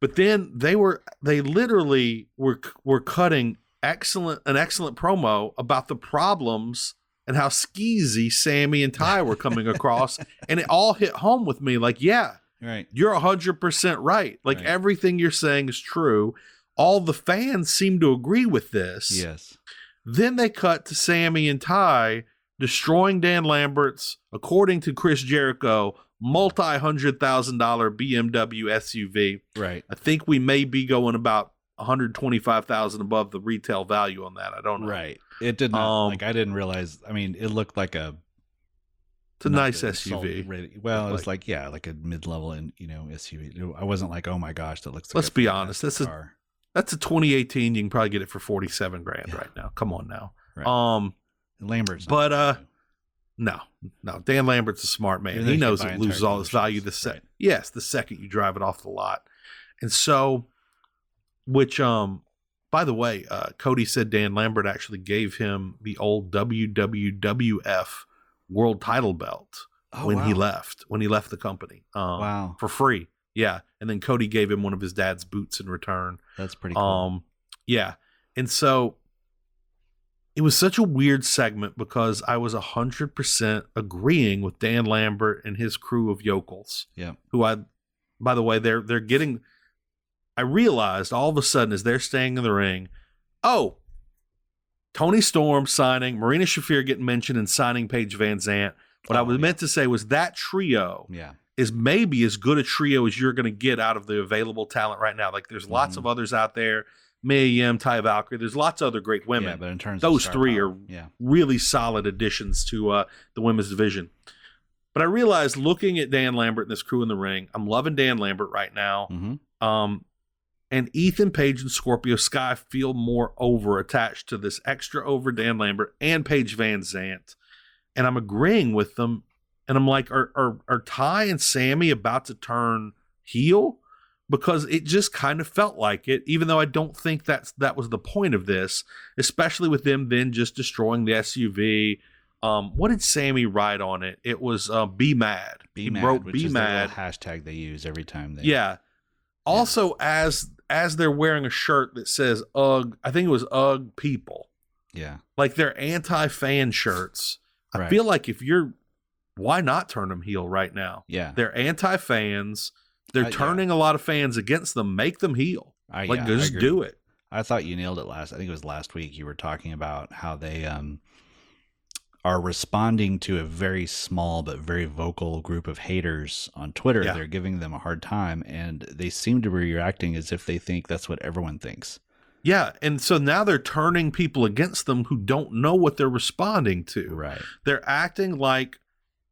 But then they were they literally were were cutting excellent an excellent promo about the problems and how skeezy Sammy and Ty were coming across and it all hit home with me like yeah Right. you're 100% right like Right. everything you're saying is true all the fans seem to agree with this Yes. then they cut to Sammy and Ty destroying Dan Lambert's, according to Chris Jericho, multi hundred thousand dollar BMW SUV. Right. I think we may be going about one hundred twenty five thousand above the retail value on that. I don't know. Right. It did not Um, like I didn't realize. I mean, it looked like a It's a nice SUV. ready- Well, it was Like- like yeah, like a mid-level and you know SUV. I wasn't like, oh my gosh, that looks. Like Let's be honest, this is- car. That's a twenty eighteen. You can probably get it for forty seven grand Yeah. right now. Come on now. Right. Um, And Lambert's, but, uh, no, no. Dan Lambert's a smart man. He knows it loses all its value the second. right. Yes, the second you drive it off the lot. And so, which, um, by the way, uh, Cody said Dan Lambert actually gave him the old WWWF World Title belt Oh, when he left. When he left the company, um, Wow, for free. Yeah, and then Cody gave him one of his dad's boots in return. that's pretty cool. Um, yeah, and so it was such a weird segment because I was hundred percent agreeing with Dan Lambert and his crew of yokels. Yeah. who I, by the way, they're they're getting. I realized all of a sudden as they're staying in the ring, oh, Toni Storm signing, Marina Shafir getting mentioned and signing Paige VanZant. What I Oh, was yeah. meant to say was that trio yeah, is maybe as good a trio as you're going to get out of the available talent right now. Like there's lots Mhm. of others out there, Mia Yim, Taya Valkyrie. There's lots of other great women, yeah. But in terms those three power, are- yeah, really solid additions to uh, the women's division. But I realized looking at Dan Lambert and this crew in the ring, I'm loving Dan Lambert right now. hmm Um, and Ethan Page and Scorpio Sky feel more over attached to this extra over Dan Lambert and Paige VanZant. And I'm agreeing with them. And I'm like, are, are, are Ty and Sammy about to turn heel? Because it just kind of felt like it, even though I don't think that's that was the point of this, especially with them then just destroying the SUV. Um, what did Sammy write on it? It was uh, "Be Mad." be he mad, wrote which "Be is Mad." little hashtag they use every time they. Yeah. Also, as as they're wearing a shirt that says "Ugh," I think it was "Ugh people," yeah, like they're anti-fan shirts. I Right. feel like if you're, why not turn them heel right now? yeah. They're anti-fans. They're Uh, yeah. turning a lot of fans against them. Make them heel. I, Like yeah, just do it. I thought you nailed it last. I think it was last week. You were talking about how they um, are responding to a very small but very vocal group of haters on Twitter. Yeah. They're giving them a hard time, and they seem to be reacting as if they think that's what everyone thinks. Yeah, and so now they're turning people against them who don't know what they're responding to. Right. They're acting like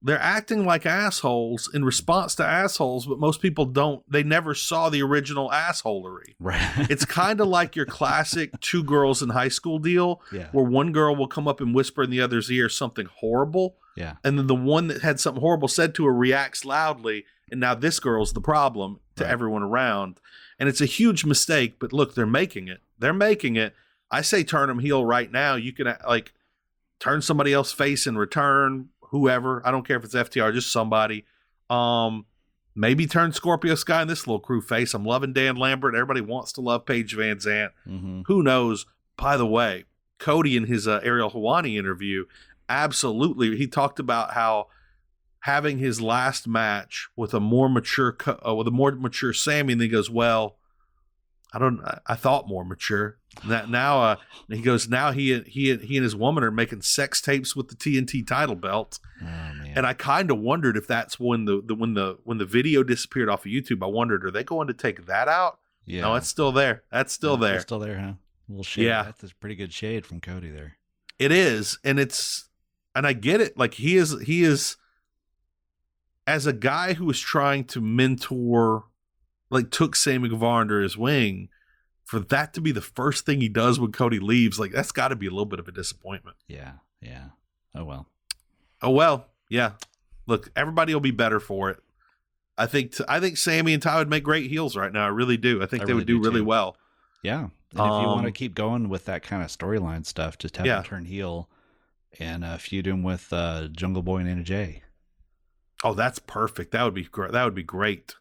they're acting like assholes in response to assholes, but most people don't. They never saw the original assholery. Right. It's kind of like your classic two girls in high school deal, yeah. where one girl will come up and whisper in the other's ear something horrible, Yeah. and then the one that had something horrible said to her reacts loudly, and now this girl's the problem to Right. everyone around. And it's a huge mistake, but look, they're making it. They're making it. I say turn them heel right now. You can like turn somebody else face in return, whoever. I don't care if it's FTR, just somebody. Um, maybe turn Scorpio Sky and this little crew face. I'm loving Dan Lambert. Everybody wants to love Paige VanZant. Mm-hmm. Who knows? By the way, Cody in his uh, Ariel Helwani interview, absolutely, he talked about how having his last match with a more mature, co- uh, with a more mature Sammy, and he goes, "Well, I don't, I, thought more mature." That now, uh, he goes, now he he he and his woman are making sex tapes with the TNT title belt, Oh man. and I kind of wondered if that's when the, the when the when the video disappeared off of YouTube. I wondered, are they going to take that out? yeah. No, it's still there. That's still Yeah, there. it's Still there, huh? A little shade. Yeah. That's a pretty good shade from Cody there. It is, and it's, and I get it. Like he is, he is, as a guy who is trying to mentor, like took Sammy Guevara under his wing, for that to be the first thing he does when Cody leaves, like that's got to be a little bit of a disappointment. Yeah. Yeah. Oh well. Oh well, yeah. Look, everybody will be better for it. I think I think Sammy and Ty would make great heels right now. I really do. I think I they really would do, do, really well. Yeah. And if you want to Um, keep going with that kind of storyline stuff, just have Yeah. him turn heel and uh, feud him with uh, Jungle Boy and Anna Jay. Oh, that's perfect. That would be great. That would be great.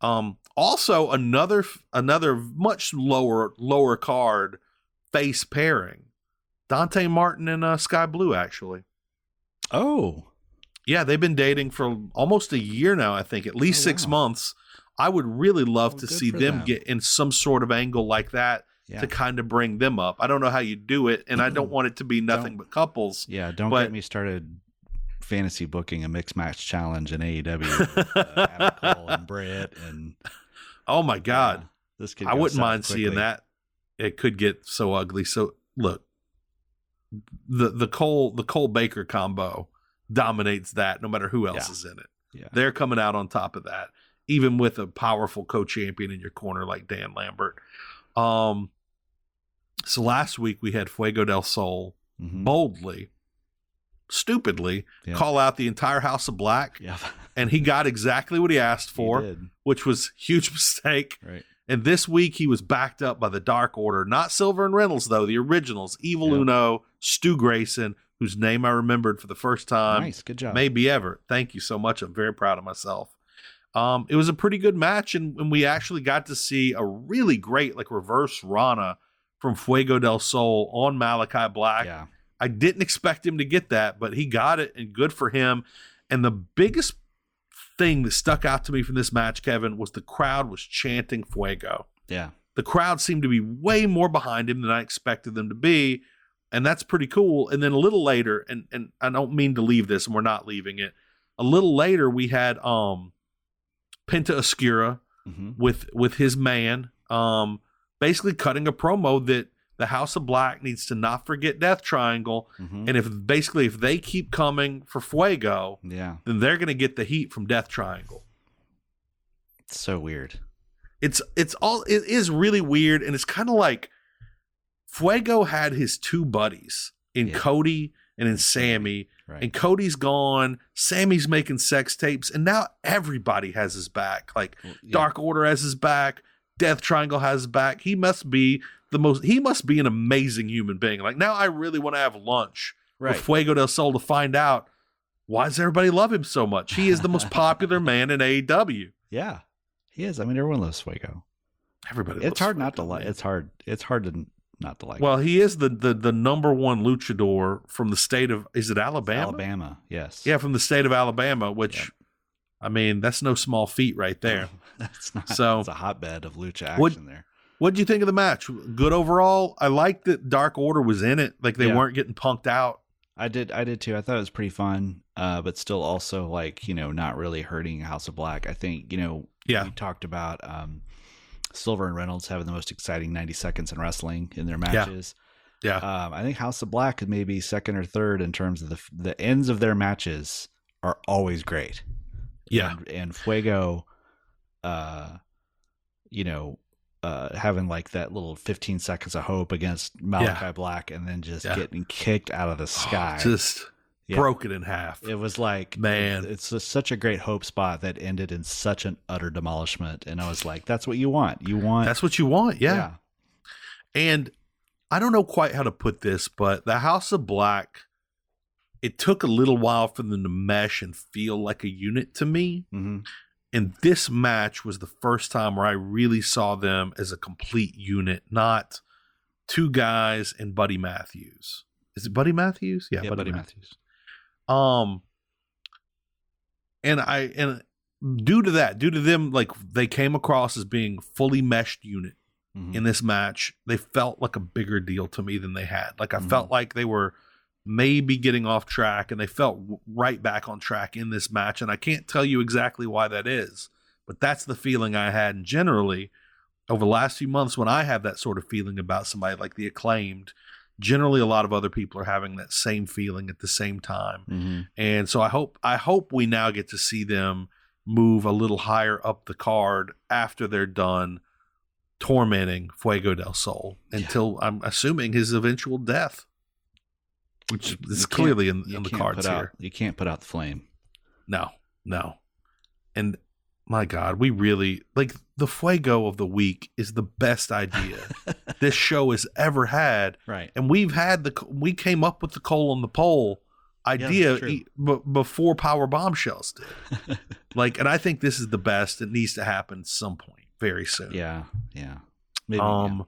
Um, also another another much lower lower card face pairing, Dante Martin and uh, Skye Blue. Actually, Oh. yeah, they've been dating for almost a year now. I think at least Oh, six wow. months. I would really love Well, to see them, them. get in some sort of angle like that Yeah. to kind of bring them up. I don't know how you do it, and I don't want it to be nothing but couples. Yeah. Don't but- get me started fantasy booking a mixed match challenge in AEW uh, Adam Cole and Britt and Oh my God. yeah, this could I wouldn't mind seeing that. It could get so ugly. So look, the the Cole the Cole Baker combo dominates that no matter who else Yeah. is in it. Yeah. They're coming out on top of that, even with a powerful co-champion in your corner like Dan Lambert. Um so last week we had Fuego del Sol Mhm. boldly, stupidly Yeah. call out the entire House of Black, Yeah. and he got exactly what he asked for, did. which was huge mistake. Right. And this week he was backed up by the Dark Order, not Silver and Reynolds though, the originals, Evil Yeah. Uno, Stu Grayson, whose name I remembered for the first time, nice. Good job. maybe ever. Thank you so much. I'm very proud of myself. Um, it was a pretty good match, and, and we actually got to see a really great like reverse Rana from Fuego del Sol on Malachi Black. yeah. I didn't expect him to get that, but he got it, and good for him. And the biggest thing that stuck out to me from this match, Kevin, was the crowd was chanting Fuego. Yeah. The crowd seemed to be way more behind him than I expected them to be, and that's pretty cool. And then a little later, and and I don't mean to leave this, and we're not leaving it. A little later, we had um Penta Oscuro hmm with with his man um basically cutting a promo that the House of Black needs to not forget Death Triangle hmm and if basically if they keep coming for Fuego Yeah. then they're going to get the heat from Death Triangle. It's so weird. It's it's all it is really weird and it's kind of like Fuego had his two buddies in Yeah. Cody and in Sammy Right. and Cody's gone, Sammy's making sex tapes and now everybody has his back. Like yeah. Dark Order has his back. Death Triangle has his back. He must be the most. He must be an amazing human being. Like now, I really want to have lunch Right. with Fuego del Sol to find out why does everybody love him so much. He is the most popular man in AEW. Yeah. He is. I mean, everyone loves Fuego. Everybody. It's loves hard not to like. It's hard. It's hard to not to like. Well, he is the, the the number one luchador from the state of is it Alabama? Alabama. Yes. Yeah, from the state of Alabama, which Yep. I mean that's no small feat right there. That's not. So- it's a hotbed of lucha action there. What would you think of the match? Good overall. I like that Dark Order was in it. Like they Yeah. weren't getting punked out. I did I did too. I thought it was pretty fun, uh, but still also like, you know, not really hurting House of Black. I think, you know, Yeah. we talked about um, Silver and Reynolds having the most exciting 90 seconds in wrestling in their matches. Yeah. Um, I think House of Black is maybe second or third in terms of the the ends of their matches are always great. Yeah. and, and Fuego, uh, you know, uh, having like that little 15 seconds of hope against Malachi Black, and then just Yeah. getting kicked out of the sky. Just Yeah. broken in half. It was like Man. it's such a great hope spot that ended in such an utter demolishment, and I was like, "That's what you want. You want, That's what you want. Yeah. And I don't know quite how to put this, but the House of Black, it took a little while for them to mesh and feel like a unit to me. hmm And this match was the first time where I really saw them as a complete unit, not two guys and Buddy Matthews. Is it Buddy Matthews? yeah, Buddy Matthews. Um, and I and due to that, due to them, like they came across as being fully meshed unit Mhm. in this match. They felt like a bigger deal to me than they had. Like I Mhm. felt like they were maybe getting off track, and they felt right back on track in this match. And I can't tell you exactly why that is, but that's the feeling I had. And generally, over the last few months, when I have that sort of feeling about somebody like the acclaimed, generally a lot of other people are having that same feeling at the same time. Mhm. And so I hope I hope we now get to see them move a little higher up the card after they're done tormenting Fuego del Sol until I'm assuming his eventual death, which You is clearly in, in the cards out, here. You can't put out the flame. No, no. And my God, we really like the Fuego of the week is the best idea this show has ever had. Right. and we've had the we came up with the Cole on the pole idea true. e- b- before power bombshells did like and i think this is the best it needs to happen some point very soon yeah. Yeah. Maybe. um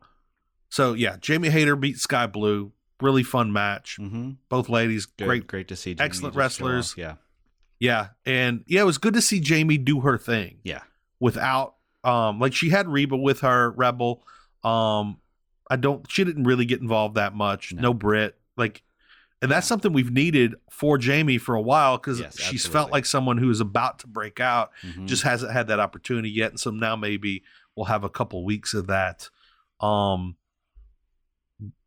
so yeah jamie hayter beat Skye Blue really fun match yeah. hmm both ladies Good, great great to see. Jamie excellent just go off. wrestlers. Yeah. yeah and yeah it was good to see jamie do her thing Yeah. without um like she had reba with her rebel um i don't she didn't really get involved that much no, No. brit like and that's something we've needed for jamie for a while because Yes, she's felt like someone who is about to break out Mhm. just hasn't had that opportunity yet and so now maybe we'll have a couple weeks of that um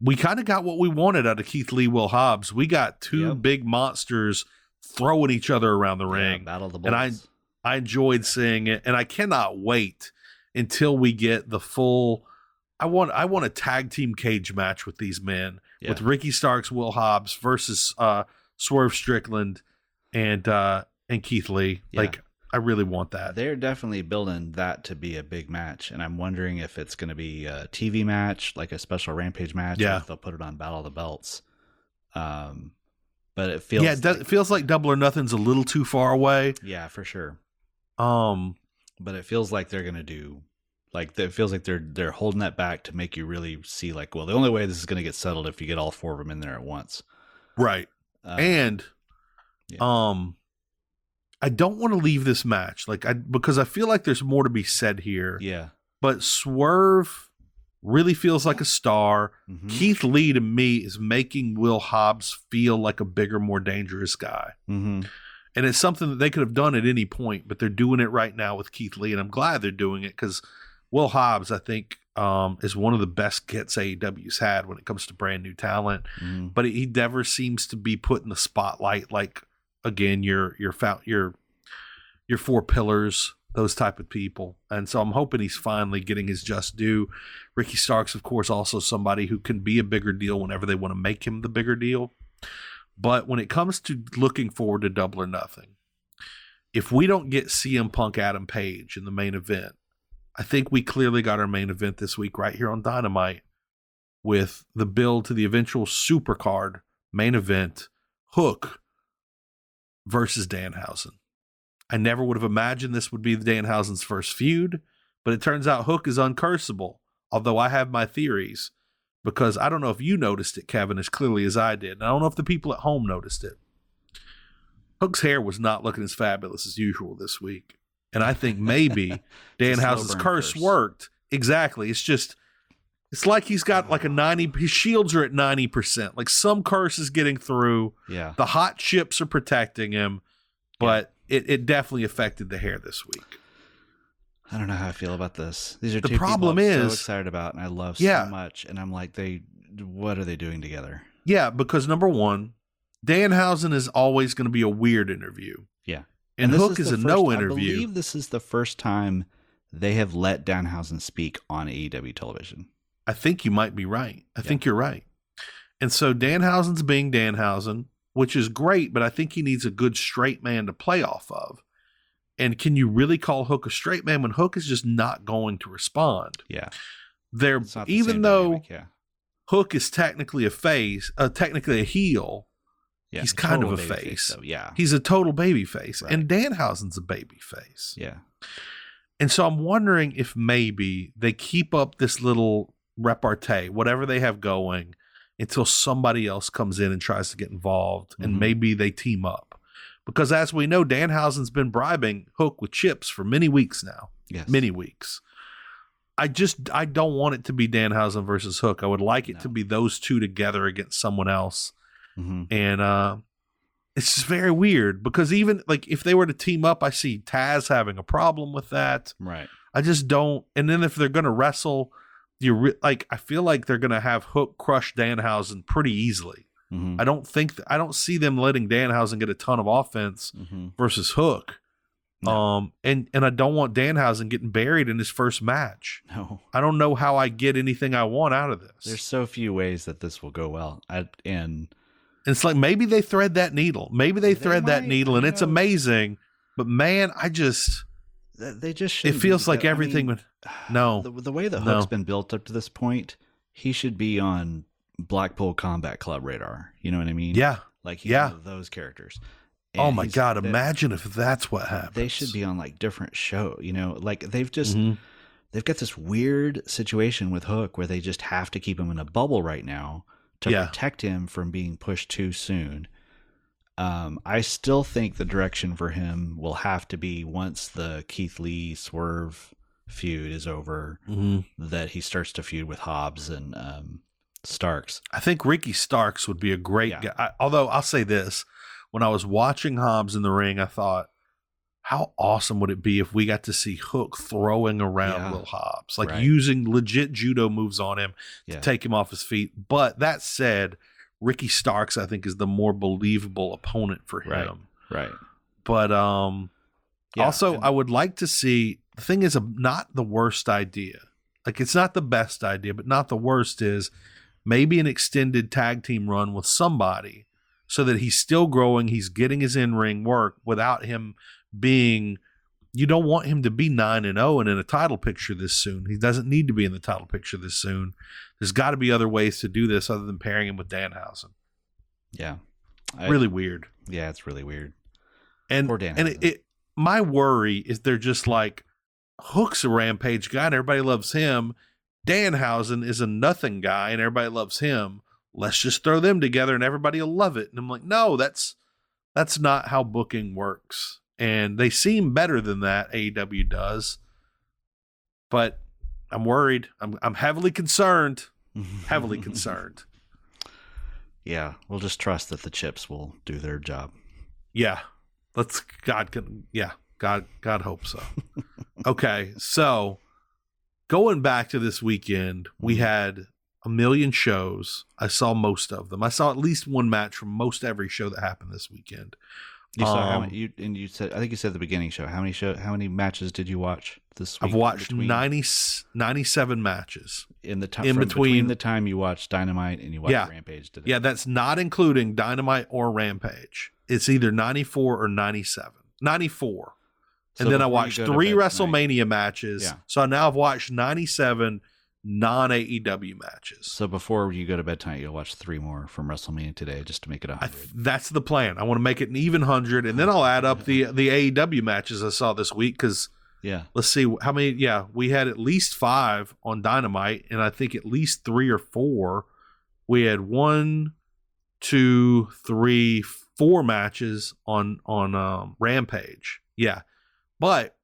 we kind of got what we wanted out of keith lee will hobbs we got two Yep. big monsters throwing each other around the Yeah, ring Battle of the And I- I enjoyed seeing it, and I cannot wait until we get the full. I want I want a tag team cage match with these men Yeah. with Ricky Starks, Will Hobbs versus uh, Swerve Strickland and uh, and Keith Lee. Yeah. Like I really want that. They're definitely building that to be a big match, and I'm wondering if it's going to be a TV match, like a special Rampage match, Yeah. if they'll put it on Battle of the Belts. Um, but it feels, yeah, it, does, like- it feels like Double or Nothing's a little too far away. yeah, for sure. Um, But it feels like they're going to do, like it feels like they're they're holding that back to make you really see, like, well, the only way this is going to get settled if you get all four of them in there at once. right. Uh, and yeah. um I don't want to leave this match like I because I feel like there's more to be said here. yeah, But Swerve really feels like a star. Mhm. Keith Lee to me is making Will Hobbs feel like a bigger, more dangerous guy. Mhm. And it's something that they could have done at any point, but they're doing it right now with Keith Lee. And I'm glad they're doing it because Will Hobbs, I think, um, is one of the best gets AEW's had when it comes to brand new talent. Mhm. But he never seems to be put in the spotlight like again your your your your four pillars, those type of people. And so I'm hoping he's finally getting his just due. Ricky Starks, of course, also somebody who can be a bigger deal whenever they want to make him the bigger deal. But when it comes to looking forward to Double or Nothing, if we don't get CM Punk Adam Page in the main event, I think we clearly got our main event this week right here on Dynamite with the build to the eventual supercard main event Hook versus Danhausen. I never would have imagined this would be the Danhausen's first feud, but it turns out Hook is uncursable, although I have my theories because I don't know if you noticed it, Kevin, as clearly as I did. And I don't know if the people at home noticed it. Hook's hair was not looking as fabulous as usual this week. And I think maybe Danhausen's curse, curse. worked. Exactly. It's just It's like he's got like a 90 his shields are at 90%. Like some curse is getting through. Yeah. The hot chips are protecting him, but it, it definitely affected the hair this week. I don't know how I feel about this. These are The two problem people I'm so is- excited about and I love Yeah. so much. And I'm like, they what are they doing together? Yeah, because number one, Danhausen is always going to be a weird interview. Yeah. And, this Hook is, the a first- no interview. I believe this is the first time they have let Danhausen speak on AEW television. I think you might be right. I think you're right. And so Danhausen's being Danhausen, which is great, but I think he needs a good straight man to play off of. And can you really call Hook a straight man when Hook is just not going to respond? Yeah. Not the even though dynamic, yeah. Hook is technically a face, uh, technically a heel, yeah. he's kind of a baby face. Yeah. he's a total baby face. Right. And Danhausen's a baby face. Yeah. And so I'm wondering if maybe they keep up this little repartee, whatever they have going, until somebody else comes in and tries to get involved, and Mhm. maybe they team up. Because as we know, Danhausen's been bribing Hook with chips for many weeks now, Yes. many weeks. I just I don't want it to be Danhausen versus Hook. I would like it to be those two together against someone else hmm and uh it's just very weird because even like if they were to team up i see taz having a problem with that Right. i just don't and then if they're gonna wrestle you re- like i feel like they're gonna have hook crush danhausen pretty easily hmm i don't think th- i don't see them letting danhausen get a ton of offense hmm versus hook No. um and and i don't want danhausen getting buried in his first match No. i don't know how i get anything i want out of this There's so few ways that this will go well. I, and It's like maybe they thread that needle. Maybe they They thread that needle and it's amazing. But man, I just they just it feels like I everything mean, would no. The, the way the No. hook's been built up to this point, he should be on Blackpool Combat Club radar. You know what I mean? Yeah. Like Yeah. one of those characters. Oh my god, imagine if that's what happens. They should be on like different show. You know, like they've just Mhm. they've got this weird situation with Hook where they just have to keep him in a bubble right now to Yeah. protect him from being pushed too soon. Um, I still think the direction for him will have to be once the Keith Lee Swerve feud is over, Mhm. that he starts to feud with Hobbs and um, Starks. I think Ricky Starks would be a great Yeah. guy. I, although I'll say this, when I was watching Hobbs in the ring, I thought, how awesome would it be if we got to see Hook throwing around Yeah. Will Hobbs, like Right. using legit judo moves on him Yeah, to take him off his feet. But that said, Ricky Starks, I think, is the more believable opponent for him. Right. right. But um, Yeah, also, and- I would like to see. The thing is, a, not the worst idea. Like it's not the best idea, but not the worst. Is maybe an extended tag team run with somebody, so that he's still growing. He's getting his in ring work without him being. You don't want him to be nine and zero and in a title picture this soon. He doesn't need to be in the title picture this soon. There's got to be other ways to do this other than pairing him with Danhausen. yeah. I- Really weird. yeah, it's really weird. And Poor and it, it my worry is they're just like Hook's a rampage guy and everybody loves him. Danhausen is a nothing guy and everybody loves him. Let's just throw them together and everybody will love it. And I'm like, no, that's that's not how booking works. And they seem better than that, AEW does. But I'm worried. I'm I'm heavily concerned. Heavily concerned. Yeah, we'll just trust that the chips will do their job. Yeah. Let's God can yeah, God God hope so. okay, so going back to this weekend, we Mhm. had a million shows. I saw most of them. I saw at least one match from most every show that happened this weekend. You saw how Um, many, you and you said I think you said the beginning show how many show how many matches did you watch this week? I've watched between- 90, 97 matches. in the time in between, between- the time you watched Dynamite and you watched Yeah. Rampage today. Yeah, that's not including Dynamite or Rampage. It's either 94 or 97. 94. So and then I watched three WrestleMania matches. Yeah. So now I've watched 97 non AEW matches. So before you go to bed tonight, you'll watch three more from WrestleMania today, just to make it a hundred. that's the plan. I want to make it an even hundred, and then I'll add up the the AEW matches I saw this week because Yeah, let's see how many. Yeah, we had at least five on Dynamite, and I think at least three or four. We had one, two, three, four matches on on um, Rampage. Yeah, but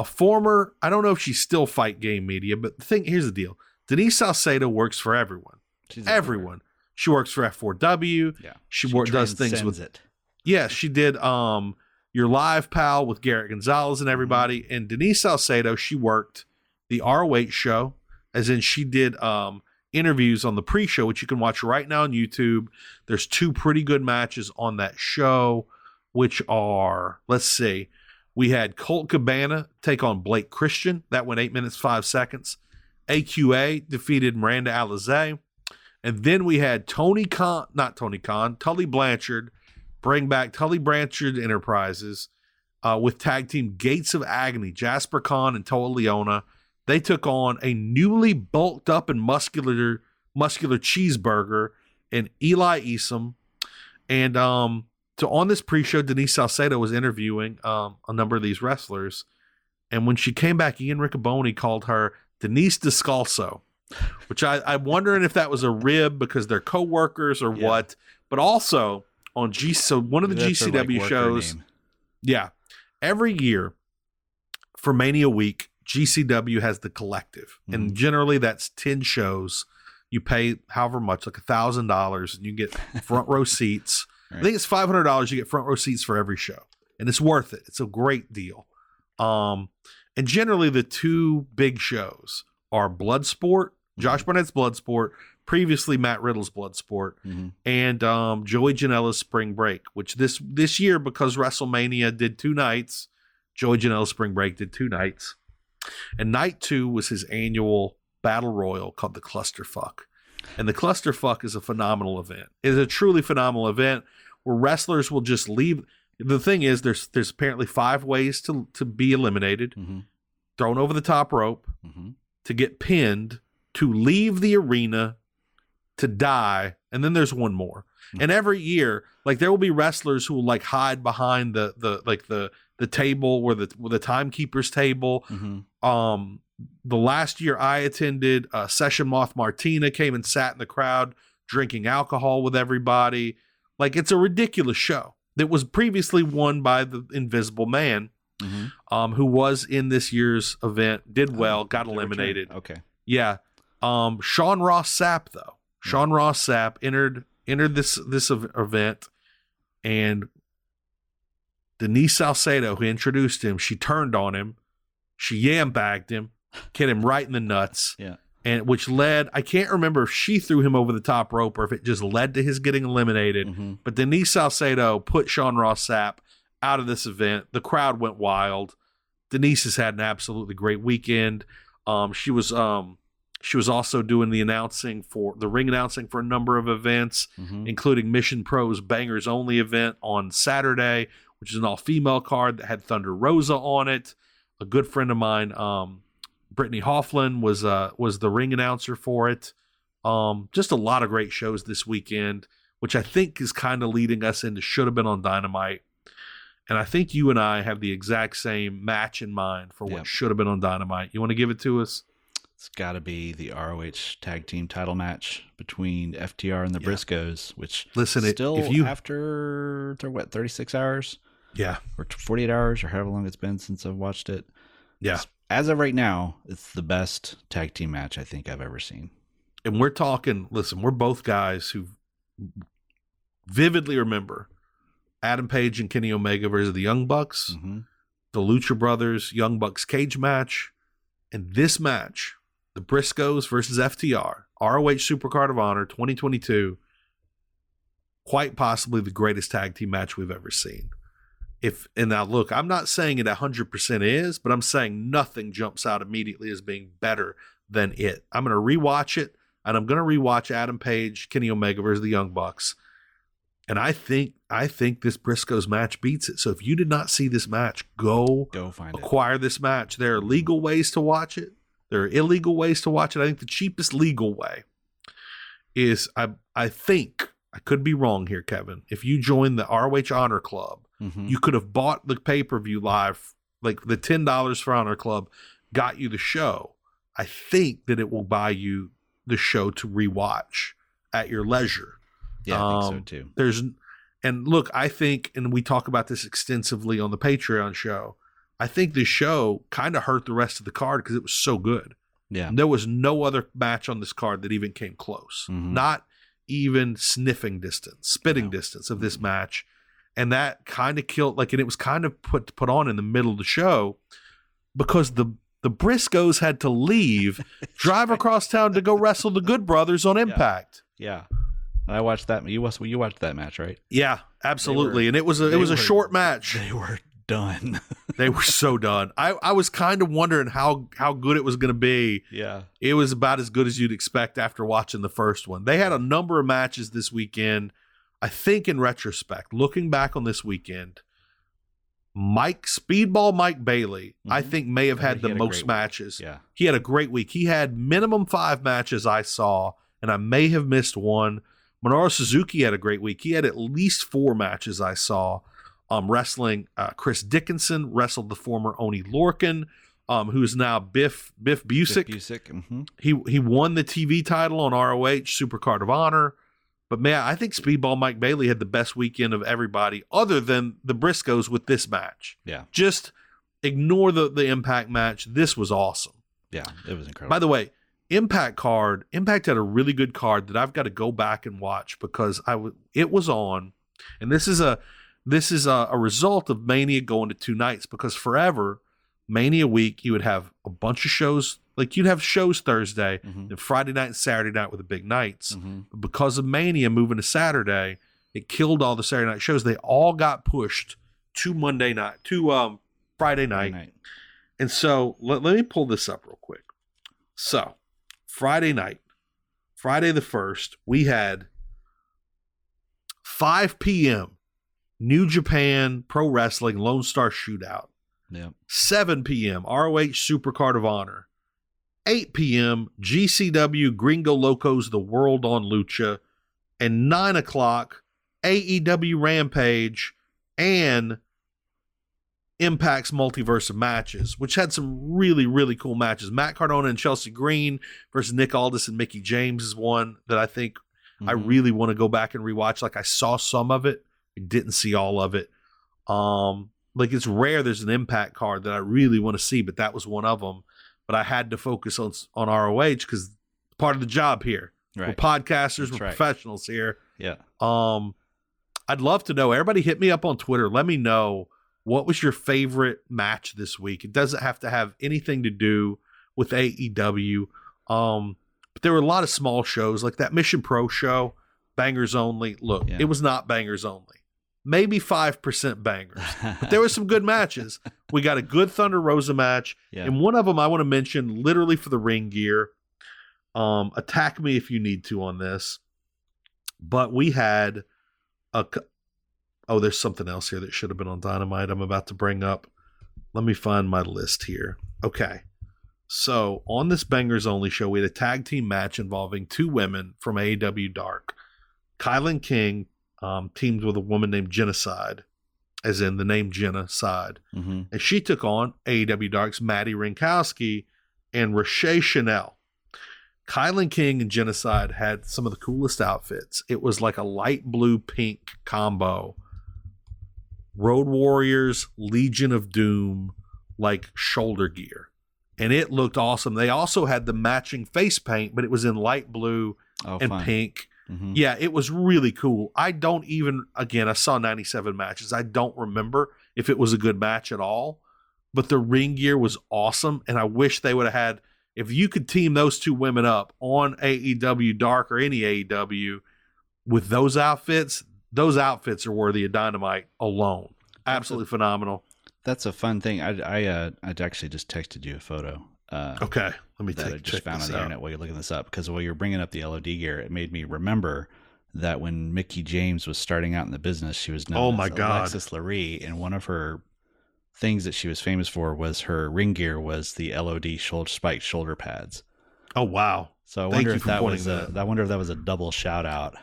a former I don't know if she's still Fight Game Media, but the thing here's the deal: Denise Salcedo works for everyone. She's everyone. She works for F4W. Yeah. She, wor- does things with it. yeah, she did um your live pal with Garrett Gonzalez and everybody. And Denise Salcedo, she worked the ROH show, as in she did um interviews on the pre-show, which you can watch right now on YouTube. There's two pretty good matches on that show, which are let's see. We had Colt Cabana take on Blake Christian. That went eight minutes, five seconds. AQA defeated Miranda Alizé. And then we had Tony Khan, not Tony Khan, Tully Blanchard bring back Tully Blanchard Enterprises uh, with tag team Gates of Agony, Jasper Khan and Toa Liona. They took on a newly bulked up and muscular muscular cheeseburger and Eli Isom. And um, so on this pre-show, Denise Salcedo was interviewing um, a number of these wrestlers. And when she came back, Ian Riccoboni called her Denise Descalso, which I, I'm wondering if that was a rib because they're co-workers or Yeah. what. But also on G, so one of the That's her, like, GCW shows, yeah, every year for Mania Week, GCW has the collective, and Mhm. generally that's ten shows. You pay however much, like a thousand dollars, and you get front row seats. I think it's five hundred dollars. You get front row seats for every show, and it's worth it. It's a great deal. Um, and generally the two big shows are Bloodsport, Josh Barnett's Bloodsport, previously Matt Riddle's Bloodsport, Mhm. and um, Joey Janela's Spring Break, which this this year because WrestleMania did two nights, Joey Janela's Spring Break did two nights, and night two was his annual battle royal called the Clusterfuck, and the Clusterfuck is a phenomenal event. It is a truly phenomenal event where wrestlers will just leave. The thing is, there's there's apparently five ways to to be eliminated: Mhm. thrown over the top rope, Mhm. to get pinned, to leave the arena, to die, and then there's one more. And every year, like there will be wrestlers who will like hide behind the the like the the table where the where the timekeeper's table. Mhm. Um, the last year I attended, uh, Session Moth Martina came and sat in the crowd drinking alcohol with everybody. Like it's a ridiculous show that was previously won by the Invisible Man, Mhm. um, who was in this year's event, did well, Oh, got the return. eliminated. Okay. Yeah. Um Sean Ross Sapp though. Sean Ross Sapp entered entered this this event and Denise Salcedo who introduced him, she turned on him. She yam bagged him, hit him right in the nuts. Yeah. And which led I can't remember if she threw him over the top rope or if it just led to his getting eliminated. Mhm. But Denise Salcedo put Sean Ross Sapp out of this event. The crowd went wild. Denise has had an absolutely great weekend. Um, she was um, she was also doing the announcing for the ring announcing for a number of events, Mhm. including Mission Pro's Bangers Only event on Saturday, which is an all female card that had Thunder Rosa on it. A good friend of mine, um, Brittany Hofflin, was uh, was the ring announcer for it. Um, just a lot of great shows this weekend, which I think is kind of leading us into should have been on Dynamite. And I think you and I have the exact same match in mind for what Yep. should have been on Dynamite. You want to give it to us? It's got to be the ROH tag team title match between FTR and the Yeah. Briscoes, which Listen, still if you after what 36 hours yeah or 48 hours or however long it's been since I've watched it. yeah, As of right now, it's the best tag team match I think I've ever seen. and we're talking. Listen, we're both guys who vividly remember Adam Page and Kenny Omega versus the Young Bucks, Mhm. the Lucha Brothers Young Bucks cage match, and this match, the Briscoes versus FTR, ROH Supercard of Honor 2022, quite possibly the greatest tag team match we've ever seen. If and now look, I'm not saying it 100% is, but I'm saying nothing jumps out immediately as being better than it. I'm going to rewatch it and I'm going to rewatch Adam Page, Kenny Omega versus the Young Bucks. And I think I think this Briscoes match beats it. So if you did not see this match, go Go find it. acquire this match. There are mm-hmm. legal ways to watch it. There are illegal ways to watch it. I think the cheapest legal way is I I think I could be wrong here, Kevin. If you join the ROH Honor Club, Mhm. you could have bought the pay per view live, like the ten dollars for Honor Club, got you the show. I think that it will buy you the show to rewatch at your leisure. yeah, I think um, so too. There's and look, I think, and we talk about this extensively on the Patreon show. I think this show kind of hurt the rest of the card because it was so good. Yeah. There was no other match on this card that even came close. Mhm. Not even sniffing distance, spitting No. distance of this Mhm. match. And that kind of killed like and it was kind of put put on in the middle of the show because the the Briscoes had to leave, drive across town to go wrestle the Good Brothers on Impact. Yeah. And I watched that. You watched, you watched that match, right? Yeah, absolutely. Were- and it was a it was a were- short match. They were done. They were so done. I, I was kind of wondering how how good it was going to be. yeah. It was about as good as you'd expect after watching the first one. They had a number of matches this weekend. I think in retrospect, looking back on this weekend, Mike Speedball Mike Bailey, I Mhm. think may have I had the had most great week. matches. Yeah. He had a great week. He had minimum five matches I saw, and I may have missed one. Minoru Suzuki had a great week. He had at least four matches I saw. Um, wrestling uh, Chris Dickinson wrestled the former Oni Lorcan, um, who's now Biff Biff Busick. Busick. hmm He he won the TV title on ROH Supercard of Honor. But man, I think Speedball Mike Bailey had the best weekend of everybody, other than the Briscoes with this match. Yeah. Just ignore the the Impact match. This was awesome. Yeah. It was incredible. By the way, Impact card, Impact had a really good card that I've got to go back and watch because I w- it was on, and this is a this is a, a result of Mania going to two nights because forever Mania week you would have a bunch of shows like you'd have shows Thursday Mhm. and Friday night and Saturday night were the big nights. Mhm. But because of Mania moving to Saturday, it killed all the Saturday night shows. They all got pushed to Monday night, to um Friday night. Friday night. And so let, let me pull this up real quick. So, Friday night, Friday the 1st, we had 5 p.m. New Japan Pro Wrestling Lone Star Shootout. Yeah. 7 p.m. ROH Supercard of Honor. 8 p.m. GCW Gringo Locos The World on Lucha. And 9 o'clock AEW Rampage and Impact's Multiverse of Matches, which had some really, really cool matches. Matt Cardona and Chelsea Green versus Nick Aldis and Mickie James is one that I think I Mhm. really want to go back and rewatch. Like I saw some of it, I didn't see all of it. Um, like it's rare there's an impact card that I really want to see, but that was one of them. But I had to focus on on ROH because part of the job here. Right. We're podcasters, That's we're right. professionals here. yeah. Um, I'd love to know. Everybody, hit me up on Twitter. Let me know what was your favorite match this week. It doesn't have to have anything to do with AEW. Um, but there were a lot of small shows like that Mission Pro show, bangers only. Look, Yeah. it was not bangers only. Maybe five percent bangers. But there were some good matches. We got a good Thunder Rosa match. yeah. And one of them I want to mention literally for the ring gear. Um, attack me if you need to on this. But we had a c- oh, there's something else here that should have been on Dynamite. I'm about to bring up. Let me find my list here. Okay. So on this Bangers Only show, we had a tag team match involving two women from AEW Dark. KiLynn King um, teamed with a woman named Genocide, as in the name Genocide Mhm. and she took on AEW Dark's Madi Wrenkowski and Rache Chanel. KiLynn King and Genocide had some of the coolest outfits. It was like a light blue pink combo. Road Warriors, Legion of Doom, like shoulder gear. And it looked awesome. They also had the matching face paint, but it was in light blue Oh, and fun. pink. Mhm. Yeah, it was really cool. I don't even again, I saw 97 matches. I don't remember if it was a good match at all, but the ring gear was awesome and I wish they would have had if you could team those two women up on AEW Dark or any AEW with those outfits, those outfits are worthy of Dynamite alone. Absolutely phenomenal. That's a fun thing. I I uh I actually just texted you a photo. Uh, Okay, let me that take I just check found this on the out. internet while you're looking this up because while you're bringing up the LOD gear, it made me remember that when Mickie James was starting out in the business, she was known Oh as my God. Alexis Laree, and one of her things that she was famous for was her ring gear was the LOD shoulder spiked shoulder pads. Oh wow. So I Thank wonder if that was a, that. I wonder if that was a double shout out.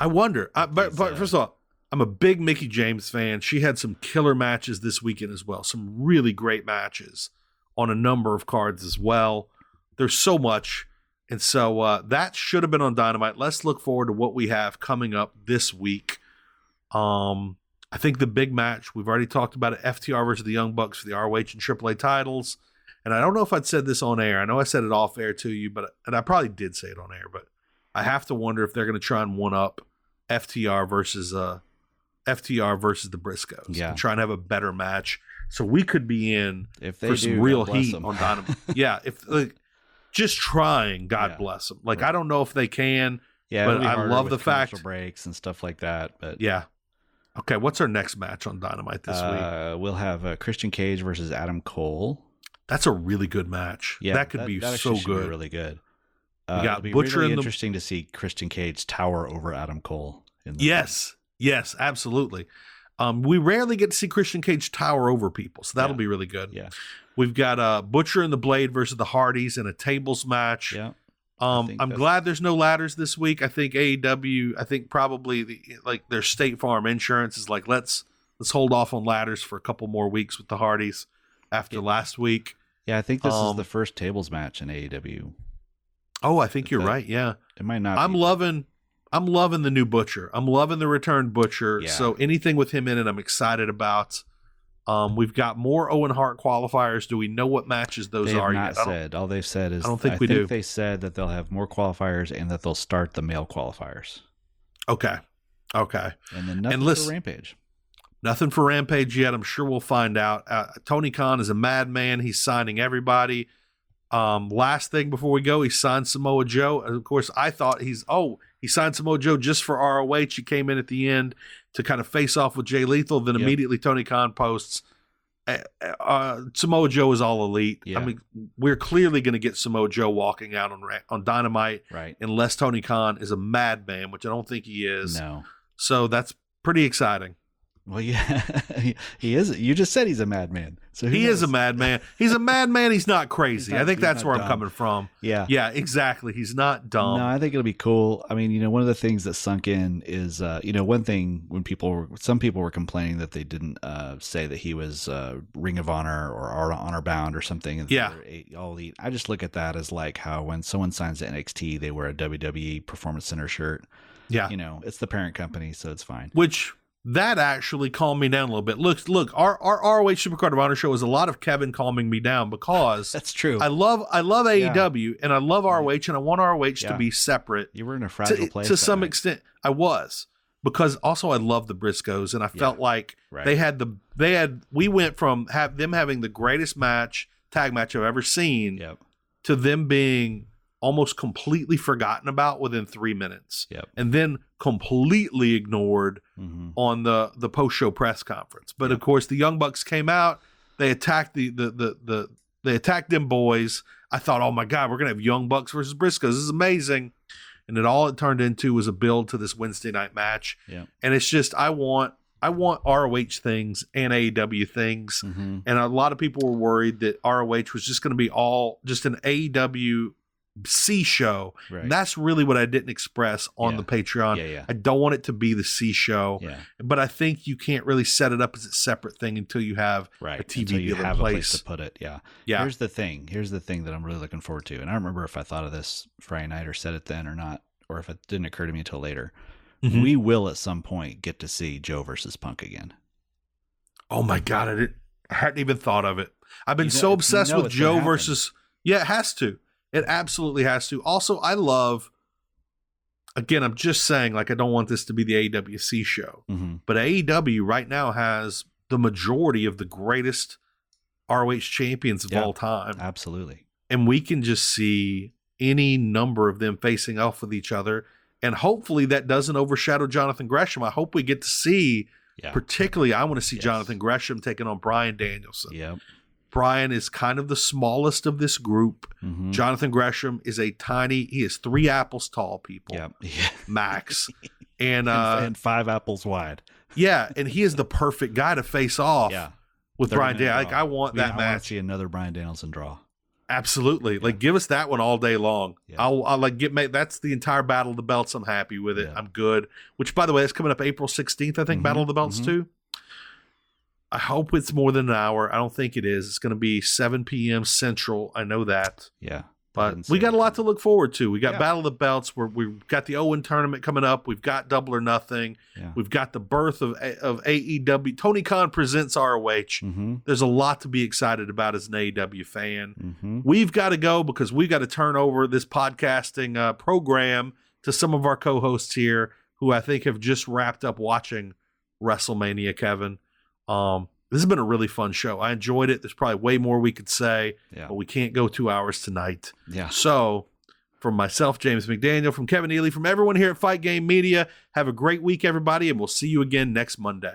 I wonder. I, but, but uh, first of all, I'm a big Mickie James fan. She had some killer matches this weekend as well. Some really great matches on a number of cards as well. There's so much. And so uh, that should have been on Dynamite. Let's look forward to what we have coming up this week. Um, I think the big match, we've already talked about it FTR versus the Young Bucks for the ROH and AAA titles. and I don't know if I'd said this on air. I know I said it off air to you, but and I probably did say it on air, but I have to wonder if they're going to try and one up FTR versus uh FTR versus the Briscoes. Yeah. and try and have a better match. So we could be in If they for do, some real heat them. on Dynamite. yeah, if like just trying, God Yeah. bless them. Like Right. I don't know if they can. yeah, but I love the fact- breaks and stuff like that. But Yeah. Okay, what's our next match on Dynamite this week? uh, we'll have uh, Christian Cage versus Adam Cole. That's a really good match. Yeah, that could be that so should be good. really good. Uh, got it'll be Butcher really in the- interesting to see Christian Cage tower over Adam Cole. In the Yes, yes, absolutely. Um, we rarely get to see Christian Cage tower over people, so that'll Yeah. be really good. Yeah. We've got uh, Butcher and the Blade versus the Hardys in a tables match. Yeah, Um, I'm that's- glad there's no ladders this week. I think AEW, I think probably the like their State Farm insurance is like let's let's hold off on ladders for a couple more weeks with the Hardys after Yeah. last week. yeah. I think this is Um, the first tables match in AEW. Oh, I think you're That- right. Yeah, It might not. I'm loving. I'm loving the new Butcher. I'm loving the return Butcher. Yeah. So anything with him in it, I'm excited about. Um, we've got more Owen Hart qualifiers. Do we know what matches those They are not yet? Said. All they've said is I don't think we do. They said that they'll have more qualifiers and that they'll start the male qualifiers, Okay, okay. and then nothing listen- for Rampage. Nothing for Rampage yet. I'm sure we'll find out. Uh, Tony Khan is a madman. He's signing everybody. Um, last thing before we go, he signed Samoa Joe. And of course, I thought he's oh he signed Samoa Joe just for ROH. He came in at the end to kind of face off with Jay Lethal. Then Yep. immediately Tony Khan posts. Uh, uh, Samoa Joe is all elite. Yeah. I mean, we're clearly going to get Samoa Joe walking out on on Dynamite Right? unless Tony Khan is a madman, which I don't think he is. No. So that's pretty exciting. Well, yeah, he- is. You just said he's a madman. So He is a madman. He's a madman. He's not crazy. He's not- I think that's where I'm coming from. Yeah. Yeah, exactly. He's not dumb. No, I think it'll be cool. I mean, you know, one of the things that sunk in is, uh, you know, one thing when people were, some people were complaining that they didn't uh, say that he was uh, Ring of Honor or Honor- Bound or something. and Yeah. they were a- all elite. I just look at that as like how when someone signs to NXT, they wear a WWE Performance Center shirt. yeah. You know, it's the parent company, so it's fine. Which that actually calmed me down a little bit. Look, look, our our ROH Supercard of Honor show is a lot of Kevin calming me down because That's true. I love I love AEW and I love ROH and I want ROH Yeah. to be separate you were in a fragile to, place to some night. extent. I was because also I love the Briscoes and I Yeah. felt like Right. they had the they had we went from have them having the greatest match tag match I've ever seen Yep. to them being almost completely forgotten about within three minutes Yep. and then completely ignored hmm on the the post show press conference. But Yeah. of course, the Young Bucks came out. They attacked the the the the they attacked them boys. I thought, oh my god, we're gonna have Young Bucks versus Briscoes. This is amazing. And then all it turned into was a build to this Wednesday night match. Yeah. And it's just I want I want ROH things and AEW things. hmm And a lot of people were worried that ROH was just going to be all just an AEW C show. Right. That's really what I didn't express on Yeah. the Patreon. yeah. Yeah. I don't want it to be the C show, Yeah. but I think you can't really set it up as a separate thing until you have Right. a TV Until you deal in have a place place. to put it. Yeah. yeah Here's the thing. Here's the thing that I'm really looking forward to. And I don't remember if I thought of this Friday night or said it then or not, or if it didn't occur to me until later. Mhm. We will at some point get to see Joe versus Punk again. oh my god, I didn't I hadn't even thought of it. I've been You know- so you obsessed know with Joe versus yeah, it has to. It absolutely has to. Also, I love again, I'm just saying like I don't want this to be the AWC show. Mm-hmm. But AEW right now has the majority of the greatest ROH champions of Yeah. all time. Absolutely. and we can just see any number of them facing off with each other. And hopefully that doesn't overshadow Jonathan Gresham. I hope we get to see, Yeah. particularly, I want to see Yes. Jonathan Gresham taking on Bryan Danielson. Yep. Bryan is kind of the smallest of this group. Mm-hmm. Jonathan Gresham is a tiny, he is three apples tall, people, Yep. Yeah. max. and uh, and five apples wide. yeah, and he is the perfect guy to face off Yeah. with Bryan Danielson. Like. I want that I wanna match. see another Bryan Danielson draw. Absolutely. Like give us that one all day long. Yeah. I'll, I'll like get make that's the entire Battle of the Belts. I'm happy with it. Yeah. I'm good. Which by the way, it's coming up April 16th, I think, Mhm, Battle of the Belts mhm. too. I hope it's more than an hour. I don't think it is. It's gonna be 7 p.m. Central. I know that. Yeah. But we got a lot to look forward to. We got Yeah. Battle of the Belts. Where we've got the Owen tournament coming up. We've got Double or Nothing. Yeah. We've got the birth of of AEW. Tony Khan presents ROH. Mm-hmm. There's a lot to be excited about as an AEW fan. Mm-hmm. We've got to go because we've got to turn over this podcasting uh, program to some of our co-hosts here, who I think have just wrapped up watching WrestleMania. Kevin, um, this has been a really fun show. I enjoyed it. There's probably way more we could say, Yeah. but we can't go two hours tonight. Yeah. So, from myself, James McDaniel, from Kevin Ely, from everyone here at Fight Game Media, have a great week, everybody, and we'll see you again next Monday.